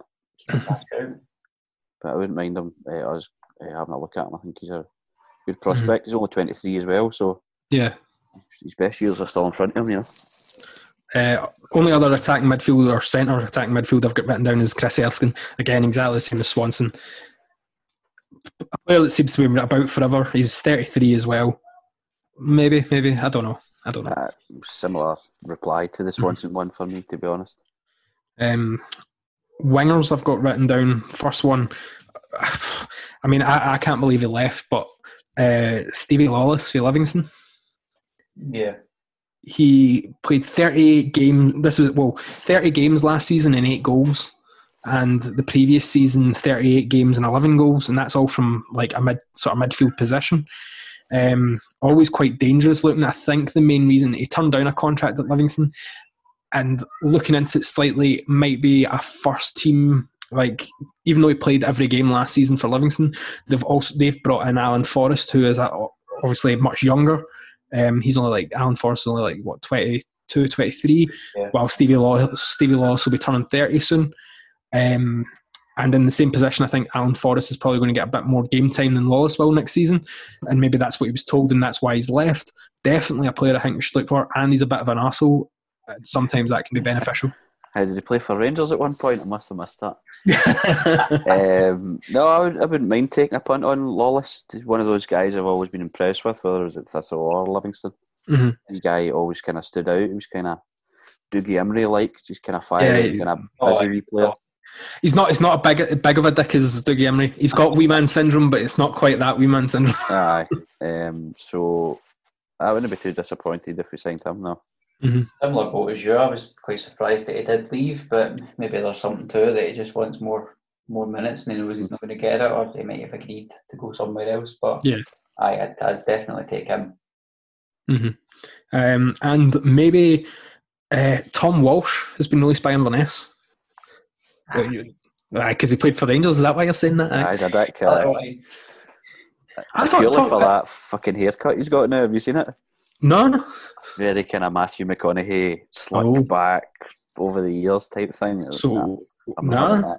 But I wouldn't mind him uh, us uh, having a look at him. I think he's a good prospect. He's only 23 as well, so Yeah. his best years are still in front of him, you know. Uh, only other attacking midfield or centre attacking midfield I've got written down is Chris Erskine. Again, exactly the same as Swanson. A player that seems to be about forever. He's 33 as well. Maybe, maybe. I don't know. I don't know. Uh, similar reply to the Swanson one for me, to be honest. Um, wingers I've got written down. First one, I mean, I, I can't believe he left, but uh, Stevie Lawless for Livingston. Yeah. He played 38 games. This was well, 30 games last season and eight goals, and the previous season 38 games and 11 goals, and that's all from like a mid sort of midfield position. Um, always quite dangerous looking. I think the main reason he turned down a contract at Livingston, and looking into it slightly, might be a first team. Like even though he played every game last season for Livingston, they've also they've brought in Alan Forrest, who is obviously much younger. Um, he's only like Alan Forrest is only like what 22, 23, Yeah. while Stevie Law Stevie Lawless will be turning thirty soon. Um, and in the same position, I think Alan Forrest is probably going to get a bit more game time than Lawless will next season, and maybe that's what he was told, and that's why he's left. Definitely a player I think we should look for, and he's a bit of an asshole. Sometimes that can be beneficial. How did he play for Rangers at one point? I must have missed that. um, no, I, would, I wouldn't mind taking a punt on Lawless. He's one of those guys I've always been impressed with, whether it was at Thistle or Livingston. Mhm. This guy always kind of stood out. He was kind of Dougie Imrie like, just kind of fiery, Yeah, kind of Oh, busy wee player. He's not. He's not a big, big of a dick as Dougie Imrie. He's got wee man syndrome, but it's not quite that wee man syndrome. Aye. Um, so I wouldn't be too disappointed if we signed him now. Similar boat as you. I was quite surprised that he did leave, but maybe there's something to it that he just wants more more minutes and he knows he's not going to get it, or he might have agreed to go somewhere else. But Yeah. I, I'd, I'd definitely take him. Um, and maybe uh, Tom Walsh has been released by Inverness. Because he played for Rangers, is that why you're saying that? Aye, Aye. he's a dick. I Uh, thought he- I thought purely Tom, for that fucking haircut he's got now. Have you seen it? No, no. Very kind of Matthew McConaughey, slick Oh. back over the years type thing. So, I'm nah,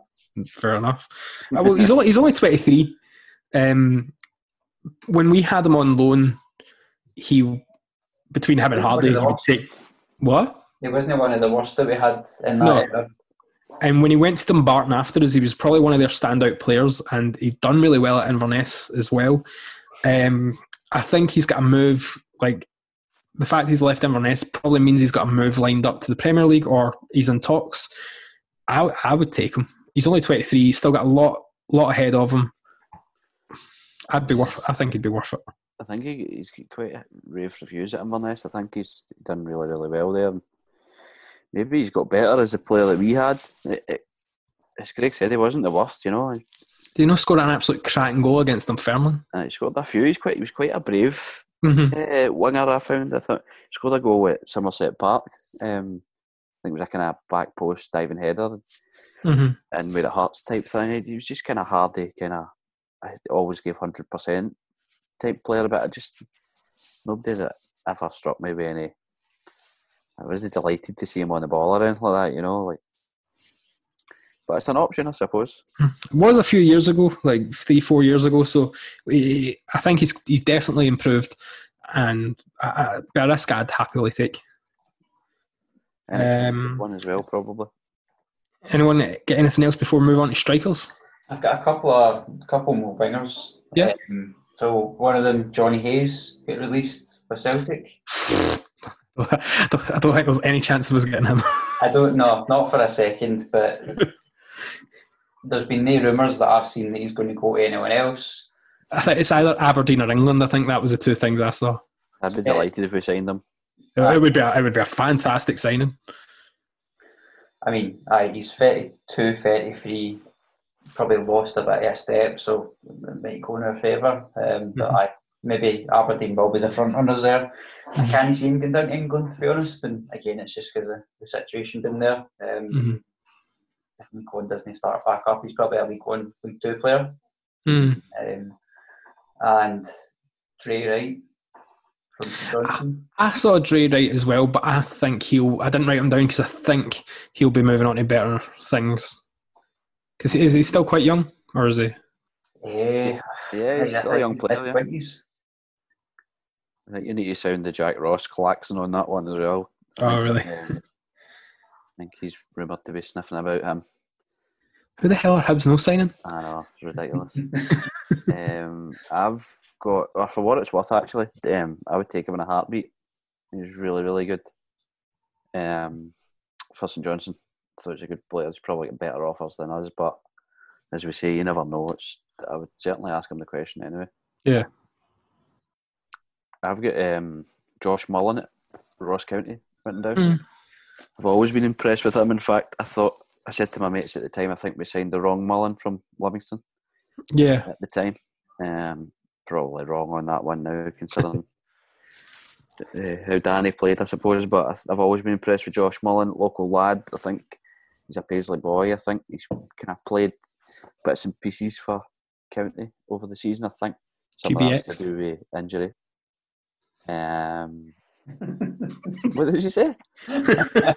fair enough. Uh, well, he's only he's only twenty three. Um, when we had him on loan, he between him and What Hardy, he would take what? he wasn't one of the worst that we had in that No. era. And when he went to Dumbarton after us, he was probably one of their standout players, and he'd done really well at Inverness as well. Um, I think he's got a move like the fact he's left Inverness probably means he's got a move lined up to the Premier League or he's in talks. I, I would take him. He's only twenty three. He's still got a lot lot ahead of him. I'd be worth. I think he'd be worth it. I think he, he's quite rave reviews at Inverness. I think he's done really, really well there. Maybe he's got better as a player that we had. It, it, as Greg said, he wasn't the worst, you know. Do you know scored an absolute cracking goal against Dunfermline? Uh, he scored a few. He's quite, he was quite a brave Mm-hmm. uh, winger. I found. I thought he scored a goal at Somerset Park. Um, I think it was a kind of back post diving header Mm-hmm. and where it hurts type thing. He was just kind of hardy, kind of. I always gave hundred percent type player, but I just nobody that ever struck me with any. I wasn't delighted to see him on the ball or anything like that, you know. Like, but it's an option, I suppose. It was a few years ago, like three, four years ago. So we, I think he's he's definitely improved, and a, a risk I'd happily take. And it's a Um, one as well, probably. Anyone get anything else before we move on to strikers? I've got a couple of couple more wingers. Yeah. Um, so one of them, Johnny Hayes, get released for Celtic. I don't, I don't think there's any chance of us getting him. I don't know, not for a second, but there's been no rumours that I've seen that he's going to go to anyone else. I think it's either Aberdeen or England. I think that was the two things I saw. I'd be delighted if we signed him. It, it would be a, it would be a fantastic signing. I mean, aye, he's 32, 33, probably lost a bit of a step, so it might go in our favour. Um, but Mhm. aye, maybe Aberdeen will be the front runners there. I can't see him going down to England, to be honest. And again, it's just because of the situation down there. Um, Mhm. If League One doesn't start back up, he's probably a League One, League Two player. Mm. Um, and Drey Wright from St Johnstone. I saw Drey Wright as well, but I think he'll. I didn't write him down because I think he'll be moving on to better things. Because is he still quite young, or is he? Yeah, Yeah, he's still a young player. Yeah. I think you need to sound the Jack Ross klaxon on that one as well. Oh, really? Um, I think he's rumoured to be sniffing about him. Who the hell are Hibs no signing? I know, it's ridiculous. um, I've got, well, for what it's worth, actually, um, I would take him in a heartbeat. He's really, really good. Um, for St Johnstone, I thought he's a good player. He's probably got better offers than us, but as we say, you never know. It's, I would certainly ask him the question anyway. Yeah. I've got um, Josh Mullin at Ross County written down. Mm. I've always been impressed with him. In fact, I thought I said to my mates at the time, I think we signed the wrong Mullen from Livingston Yeah, at the time. Um, probably wrong on that one now, considering uh, how Danny played, I suppose. But I've always been impressed with Josh Mullin, local lad. I think he's a Paisley boy. I think he's kind of played bits and pieces for County over the season. I think some of that's GBX. to do with injury. Um, what did you say? I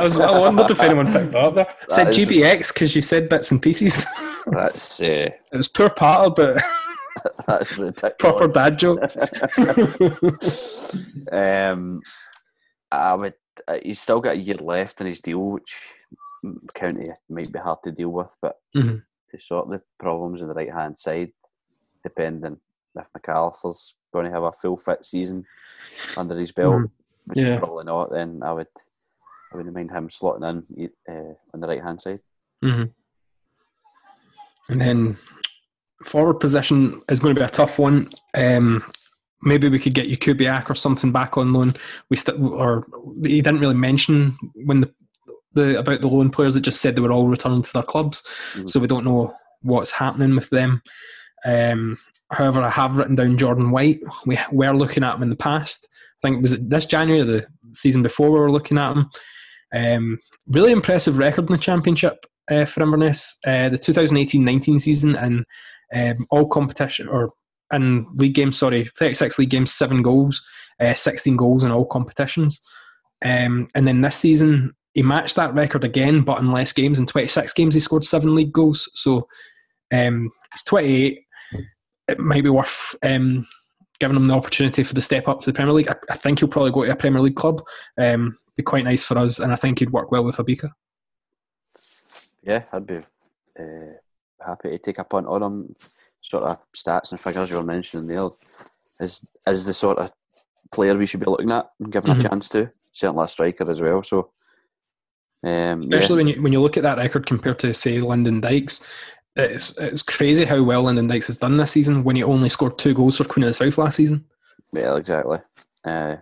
was. I wondered if anyone picked that up there. I said is- GBX because you said bits and pieces. That's uh, it was poor patter, but that's ridiculous. proper bad jokes. um, I would. Uh, he's still got a year left in his deal, which County might be hard to deal with. But Mhm. to sort the problems on the right hand side, depending if McAllister's going to have a full fit season under his belt, Mhm. which Yeah. is probably not, then I would. I wouldn't mind him slotting in uh, on the right hand side. hmm And then forward position is going to be a tough one. Um, maybe we could get you Kubiak or something back on loan. We st- or he didn't really mention when the, the about the loan players. It just said they were all returning to their clubs, Mhm. so we don't know what's happening with them. Um, however, I have written down Jordan White. We were looking at him in the past. I think it was this January, the season before, we were looking at him. Um, really impressive record in the championship uh, for Inverness. Uh, the 2018-19 season and um, all competition or in league games, sorry, 36 league games, seven goals, uh, 16 goals in all competitions. Um, and then this season, he matched that record again, but in less games. In 26 games, he scored seven league goals. So um, it's 28. It might be worth um, giving him the opportunity for the step up to the Premier League. I, I think he'll probably go to a Premier League club. Um, be quite nice for us, and I think he'd work well with Obika. Yeah, I'd be uh, happy to take a punt on him. Sort of stats and figures you were mentioning there is is the sort of player we should be looking at and giving Mhm. a chance to. Certainly a striker as well. So, um, yeah. Especially when you when you look at that record compared to say Lyndon Dykes, it's it's crazy how well Lyndon Dykes has done this season. When he only scored two goals for Queen of the South last season. Yeah, exactly. Uh,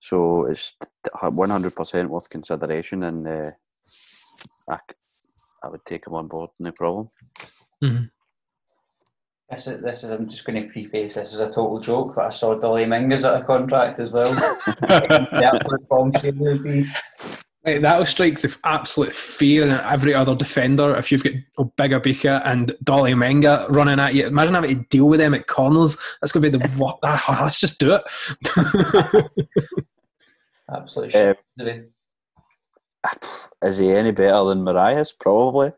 so it's one hundred percent worth consideration, and uh, I, c- I would take him on board, no problem. This is, this is, I'm just going to preface this is a total joke, but I saw Dolly Menga's out a contract as well. the absolute would be. Like, that'll strike the absolute fear in every other defender if you've got Bigger Bika and Dolly Menga running at you. Imagine having to deal with them at corners. That's going to be the what? ah, let's just do it. Absolutely. Shit. Is he any better than Morias? Probably.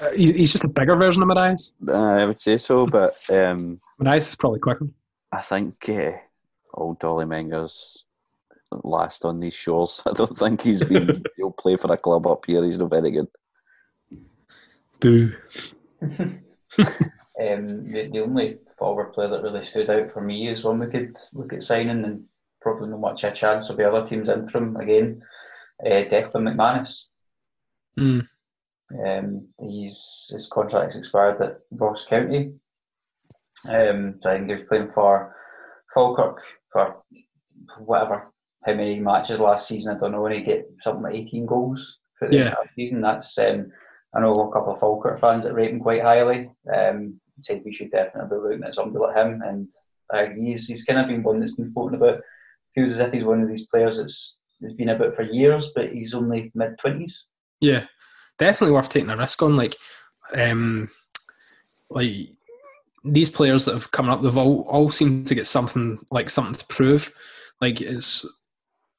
Uh, He's just a bigger version of Morias. Uh, I would say so, but um, Morias is probably quicker. I think uh, old Dolly Menger's last on these shores. I don't think he's been. he'll play for a club up here. He's not very good. Boo. Um, the, the only forward player that really stood out for me is one we could look at signing and probably not much a chance of the other teams in from again. Uh, Declan McManus. Mm. Um, he's his contract's expired at Ross County. Um, so I think he was playing for Falkirk for whatever how many matches last season. I don't know. And he get something like eighteen goals for the Yeah. entire season. That's um, I know a couple of Falkirk fans that rate him quite highly. Um, said we should definitely be looking at somebody like him. And uh, he's he's kind of been one that's been floating about. Feels as if he's one of these players that's has been about for years, but he's only mid twenties. Yeah, definitely worth taking a risk on. Like, um, like these players that have come up, they've all all seem to get something like something to prove. Like it's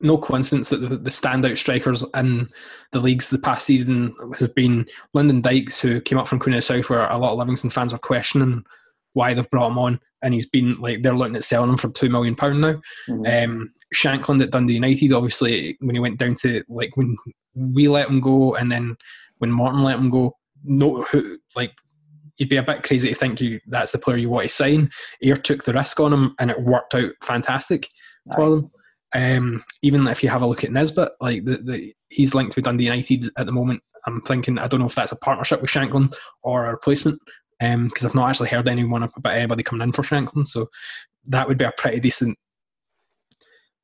no coincidence that the, the standout strikers in the leagues the past season has been Lyndon Dykes, who came up from Queen of the South, where a lot of Livingston fans are questioning why they've brought him on, and he's been like they're looking at selling him for two million pound now. Um, Shankland at Dundee United, obviously, when he went down to like when we let him go, and then when Morton let him go, no, who like you'd be a bit crazy to think you that's the player you want to sign. Ayr took the risk on him, and it worked out fantastic for them. Um, even if you have a look at Nesbitt, like the, the he's linked with Dundee United at the moment. I'm thinking I don't know if that's a partnership with Shankland or a replacement, because I've not actually heard anyone about anybody coming in for Shankland. So that would be a pretty decent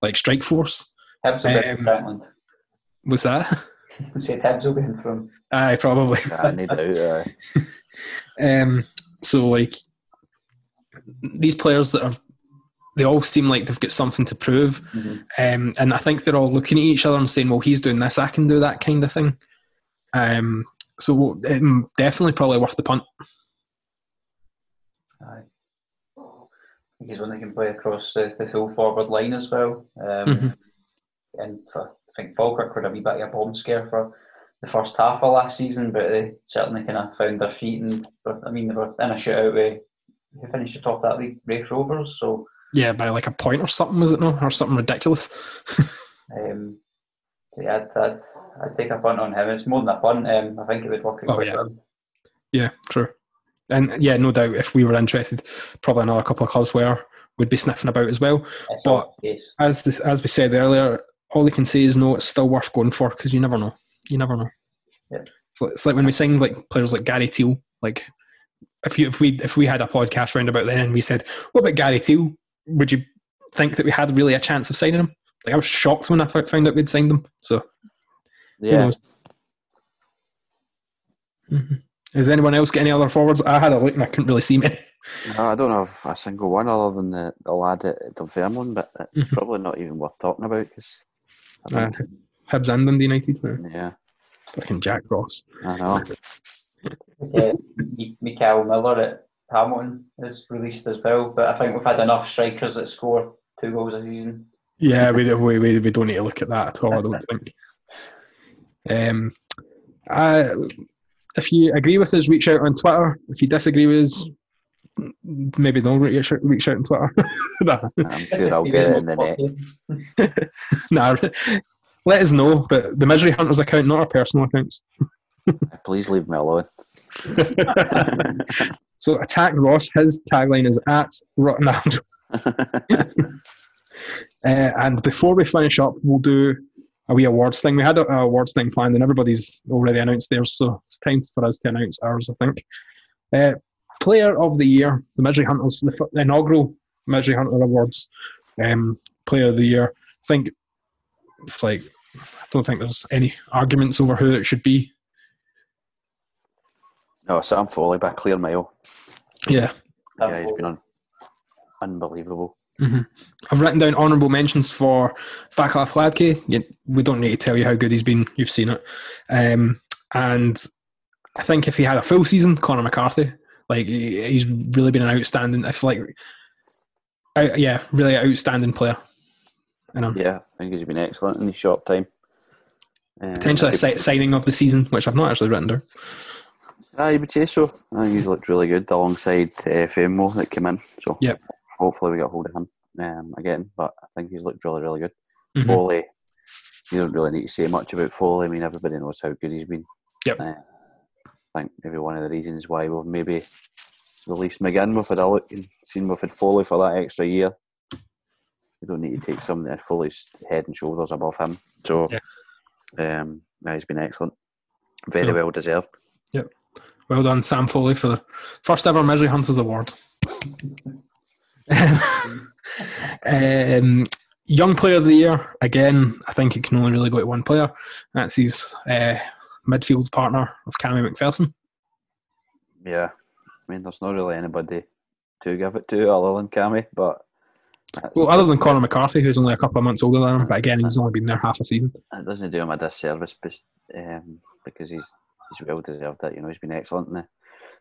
like strike force. Hibs will in Um, from Franklin. Was that? Say Hibs will be in from. Aye, probably. I need out. Uh, Um, so like these players that have, they all seem like they've got something to prove, Mhm. um, and I think they're all looking at each other and saying, "Well, he's doing this, I can do that," kind of thing. Um, so um, definitely, probably worth the punt. Aye. I think he's one that can play across the, the full forward line as well. Um, Mhm. And for, I think Falkirk were a wee bit of a bomb scare for the first half of last season, but they certainly kind of found their feet. And I mean, they were in a shootout with who finished atop that league, Raith Rovers. So Yeah, by like a point or something, was it no, or something ridiculous? Um, so yeah, I'd, I'd, I'd take a punt on him. It's more than a punt. Um, I think it would work Oh, quite yeah. well. yeah, true. And yeah, no doubt, if we were interested, probably another couple of clubs were would be sniffing about as well. It's But- As the, as we said earlier, all they can say is no. It's still worth going for because you never know. You never know. Yeah. So it's like when we sing like players like Gary Teale. Like if you if we if we had a podcast round about then and we said, "What about Gary Teale?" Would you think that we had really a chance of signing him? Like I was shocked when I found out we'd signed him. So yeah, knows? Mhm. Has anyone else got any other forwards? I had a look and I couldn't really see many. No, I don't have a single one other than the, the lad at Dunfermline, but it's Mhm. probably not even worth talking about because I Uh, think, Hibs and Dundee United. uh, yeah, Fucking Jack Ross. I know. Yeah, M- Mickel Miller at Hamilton is released as well, but I think we've had enough strikers that score two goals a season. Yeah, we, we, we, we don't need to look at that at all, I don't think. Um, I, if you agree with us, reach out on Twitter. If you disagree with us, maybe don't reach out, reach out on Twitter. nah, I'm sure I'll get it in the net. nah, let us know, but the Misery Hunters account, not our personal accounts. Please leave me alone. so attack Ross. His tagline is at Ronaldo. Uh, and before we finish up, we'll do a wee awards thing. We had a, a awards thing planned, and everybody's already announced theirs, so it's time for us to announce ours. I think. Uh, Player of the Year, the Misery Hunters, the, f- the inaugural Misery Hunter Awards. Um, Player of the Year. I think it's like I don't think there's any arguments over who it should be. No, Sam Foley by clear mile. Yeah, Yeah, he's been un- unbelievable. I've written down honourable mentions for Vaclav Hladky. You, we don't need to tell you how good he's been. You've seen it. Um, and I think if he had a full season, Conor McCarthy, like he, he's really been an outstanding. I feel like, uh, yeah, really outstanding player. And um, Yeah, I think he's been excellent in his short time. Um, potentially a si- signing of the season, which I've not actually written down. I would say so. He's looked really good alongside uh, that came in. So Yep. hopefully we get hold of him um, again. But I think he's looked really, really good. Mhm. Foley, you don't really need to say much about Foley. I mean, everybody knows how good he's been. Yep. Uh, I think maybe one of the reasons why we've maybe released McGinn, we've had a look and seen we've had Foley for that extra year. We don't need to take somebody Foley's head and shoulders above him. So, um, yeah, he's been excellent. Very well deserved. Well done, Sam Foley, for the first ever Misery Hunters Award. um, young Player of the Year, again, I think it can only really go to one player. That's his uh, midfield partner of Cammy MacPherson. Yeah, I mean, there's not really anybody to give it to other than Cammy, but Well, other than Conor McCarthy, who's only a couple of months older than him, but again, he's only been there half a season. it doesn't do him a disservice um, because he's he's well deserved it. You know, he's been excellent in the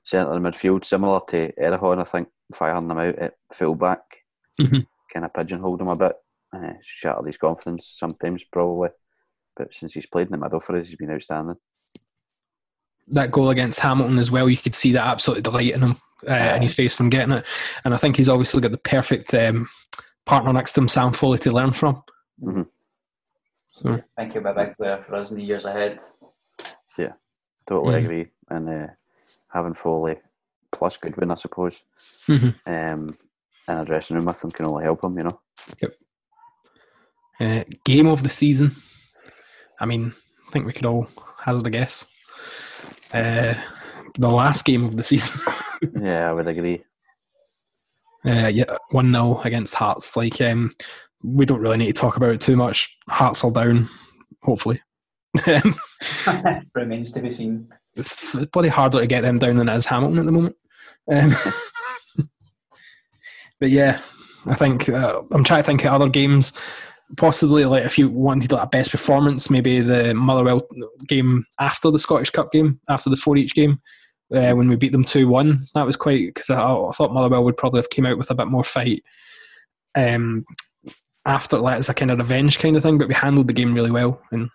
centre of the midfield, similar to Erhahon, I think, firing him out at full back, Mhm. kind of pigeonholed him a bit, uh, shattered his confidence sometimes, probably. But since he's played in the middle for us, he's been outstanding. That goal against Hamilton as well, you could see that absolute delight in him, uh, in his face from getting it. And I think he's obviously got the perfect um, partner next to him, Sam Foley, to learn from. Mhm. So, I think he'll be a big player for us in the years ahead. Totally Mhm. agree. And uh, having Foley plus Goodwin, I suppose, Mhm. um, in a dressing room with him can only help him, you know. Uh, game of the season. I mean, I think we could all hazard a guess. Uh, the last game of the season. yeah, I would agree. uh, yeah, one 0 against Hearts. Like, um, we don't really need to talk about it too much. Hearts are down, hopefully. Remains to be seen. it's bloody harder to get them down than it is Hamilton at the moment. Um, but yeah, I think uh, I'm trying to think of other games. Possibly, like if you wanted like a best performance, maybe the Motherwell game after the Scottish Cup game, after the four each game, uh, when we beat them two one. That was quite because I, I thought Motherwell would probably have came out with a bit more fight. Um, after like as a kind of revenge kind of thing, but we handled the game really well and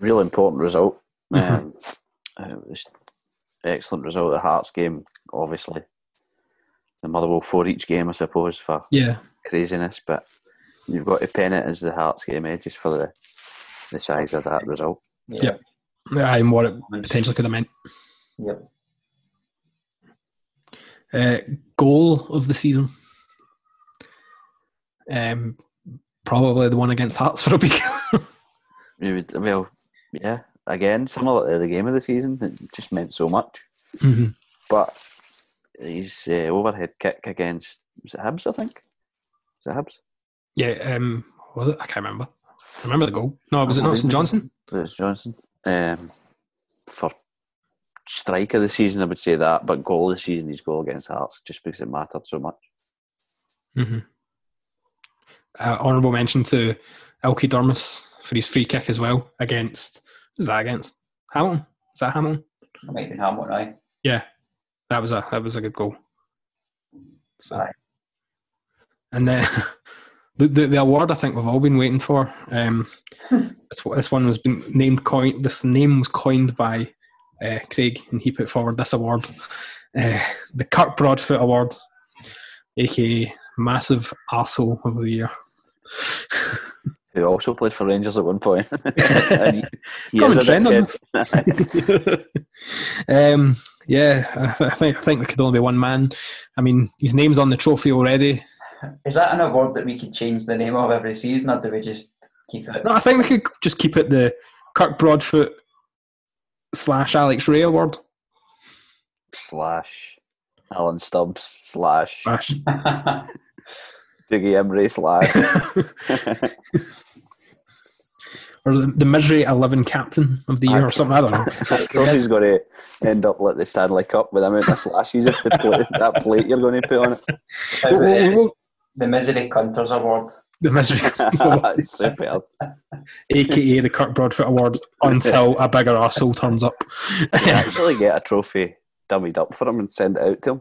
Real important result. Mhm. Um, uh, it was excellent result. The Hearts game, obviously. The Motherwell four each game, I suppose, for yeah, craziness, but you've got to pen it as the Hearts game, eh, just for the the size of that result. Yeah. and what it potentially could have meant. Yep. Uh, goal of the season. Um, probably the one against Hearts for a week. You would, well, yeah, again, similar to the game of the season, it just meant so much. Mhm. But his uh, overhead kick against was it Hibs, I think. Was it Hibs? Yeah, um, was it? I can't remember. I remember the goal. No, was it not St Johnstone? It was Johnson. Um, for strike of the season, I would say that, but goal of the season, his goal against Hearts, just because it mattered so much. hmm Uh, honourable mention to Ilkay Durmus for his free kick as well against. Who's that against? Hamilton? Is that Hamilton? It might be Hamilton, aye. Yeah, that was a that was a good goal. So, Aye. and then the, the the award I think we've all been waiting for. Um, this this one was been named coined. This name was coined by uh, Craig, and he put forward this award, uh, the Kirk Broadfoot Award, aka Massive Arsehole of the Year. Who also played for Rangers at one point. And he- he Common is trend on dickhead. um, yeah, I, th- I think I think there could only be one man. I mean, his name's on the trophy already. Is that an award that we could change the name of every season, or do we just keep it? No, I think we could just keep it the Kirk Broadfoot slash Alex Rae Award. slash Alan Stubbs slash Slash. Dougie Imrie slash. or the, the Misery 11 Captain of the Year or something. I don't know. That trophy's going to end up like the Stanley Cup with the amount of slashes if the plate, that plate you're going to put on it. How Whoa, about, whoa, whoa. the Misery Cunters Award. The Misery, That's superb. aka the Kirk Broadfoot Award, until a bigger asshole turns up. You actually get a trophy dummied up for him and send it out to him.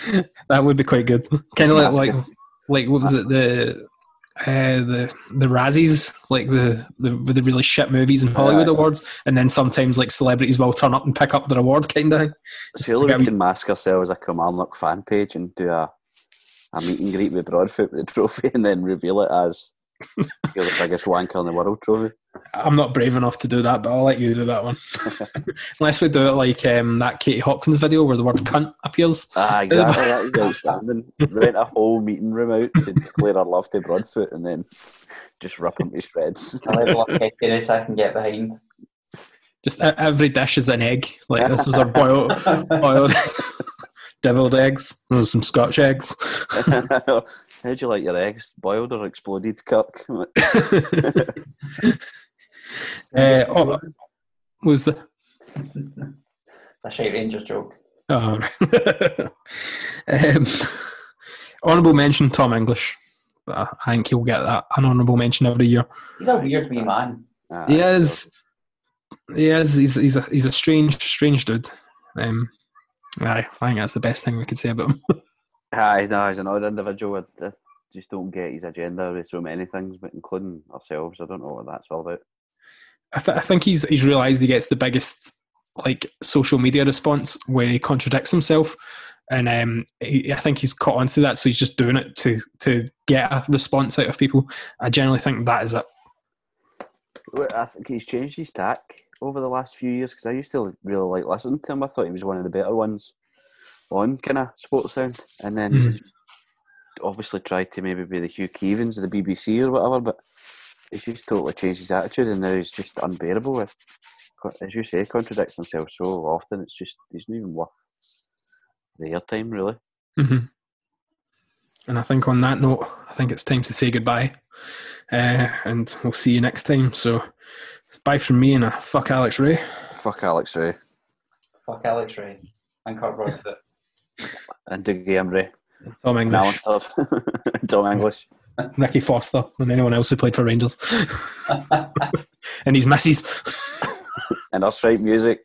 That would be quite good. Kind of like, like like what was it the uh, the the Razzies, like the the the really shit movies and Hollywood Aye. awards, and then sometimes like celebrities will turn up and pick up their award kind of thing. Just Surely to get we 'em- can mask ourselves as a Kilmarnock fan page and do a, a meet and greet with Broadfoot with the trophy and then reveal it as you're the biggest wanker in the world trophy. I'm not brave enough to do that, but I'll let you do that one. Unless we do it like um, that Katie Hopkins video where the word cunt appears. Ah, exactly. That is outstanding. Rent a whole meeting room out to declare our love to Broadfoot and then just rip him to shreds. A level pettiness I can get behind. Just e- every dish is an egg. Like this was our boiled, boiled deviled eggs. There's some Scotch eggs. How'd you like your eggs? Boiled or exploded, Kirk? Uh, oh, was the A shite Rangers joke. oh, right. um, honorable mention Tom English. But I I think he'll get that an honorable mention every year. He's a weird wee man. Ah, He is. He is. He's he's a he's a strange strange dude. Um, aye, I think that's the best thing we could say about him. Aye, no, he's an odd individual. I, I just don't get his agenda with so many things, but including ourselves. I don't know what that's all about. I, th- I think he's he's realised he gets the biggest like social media response where he contradicts himself, and um, he, I think he's caught onto that. So he's just doing it to to get a response out of people. I generally think that is it. I think he's changed his tack over the last few years because I used to really like listening to him. I thought he was one of the better ones on kind of sports sound, and then Mhm. obviously tried to maybe be the Hugh Keevins of the BBC or whatever, but he's just totally changed his attitude, and now he's just unbearable. With, as you say, contradicts himself so often. It's just he's not even worth the airtime, really. hmm And I think on that note, I think it's time to say goodbye. Uh, and we'll see you next time. So, bye from me and a fuck Alex Rae. Fuck Alex Rae Fuck Alex Rae and Kirk Broadfoot. And Dougie Imrie Tom English, Tom English. Ricky Foster, and anyone else who played for Rangers. and his misses. and our straight music.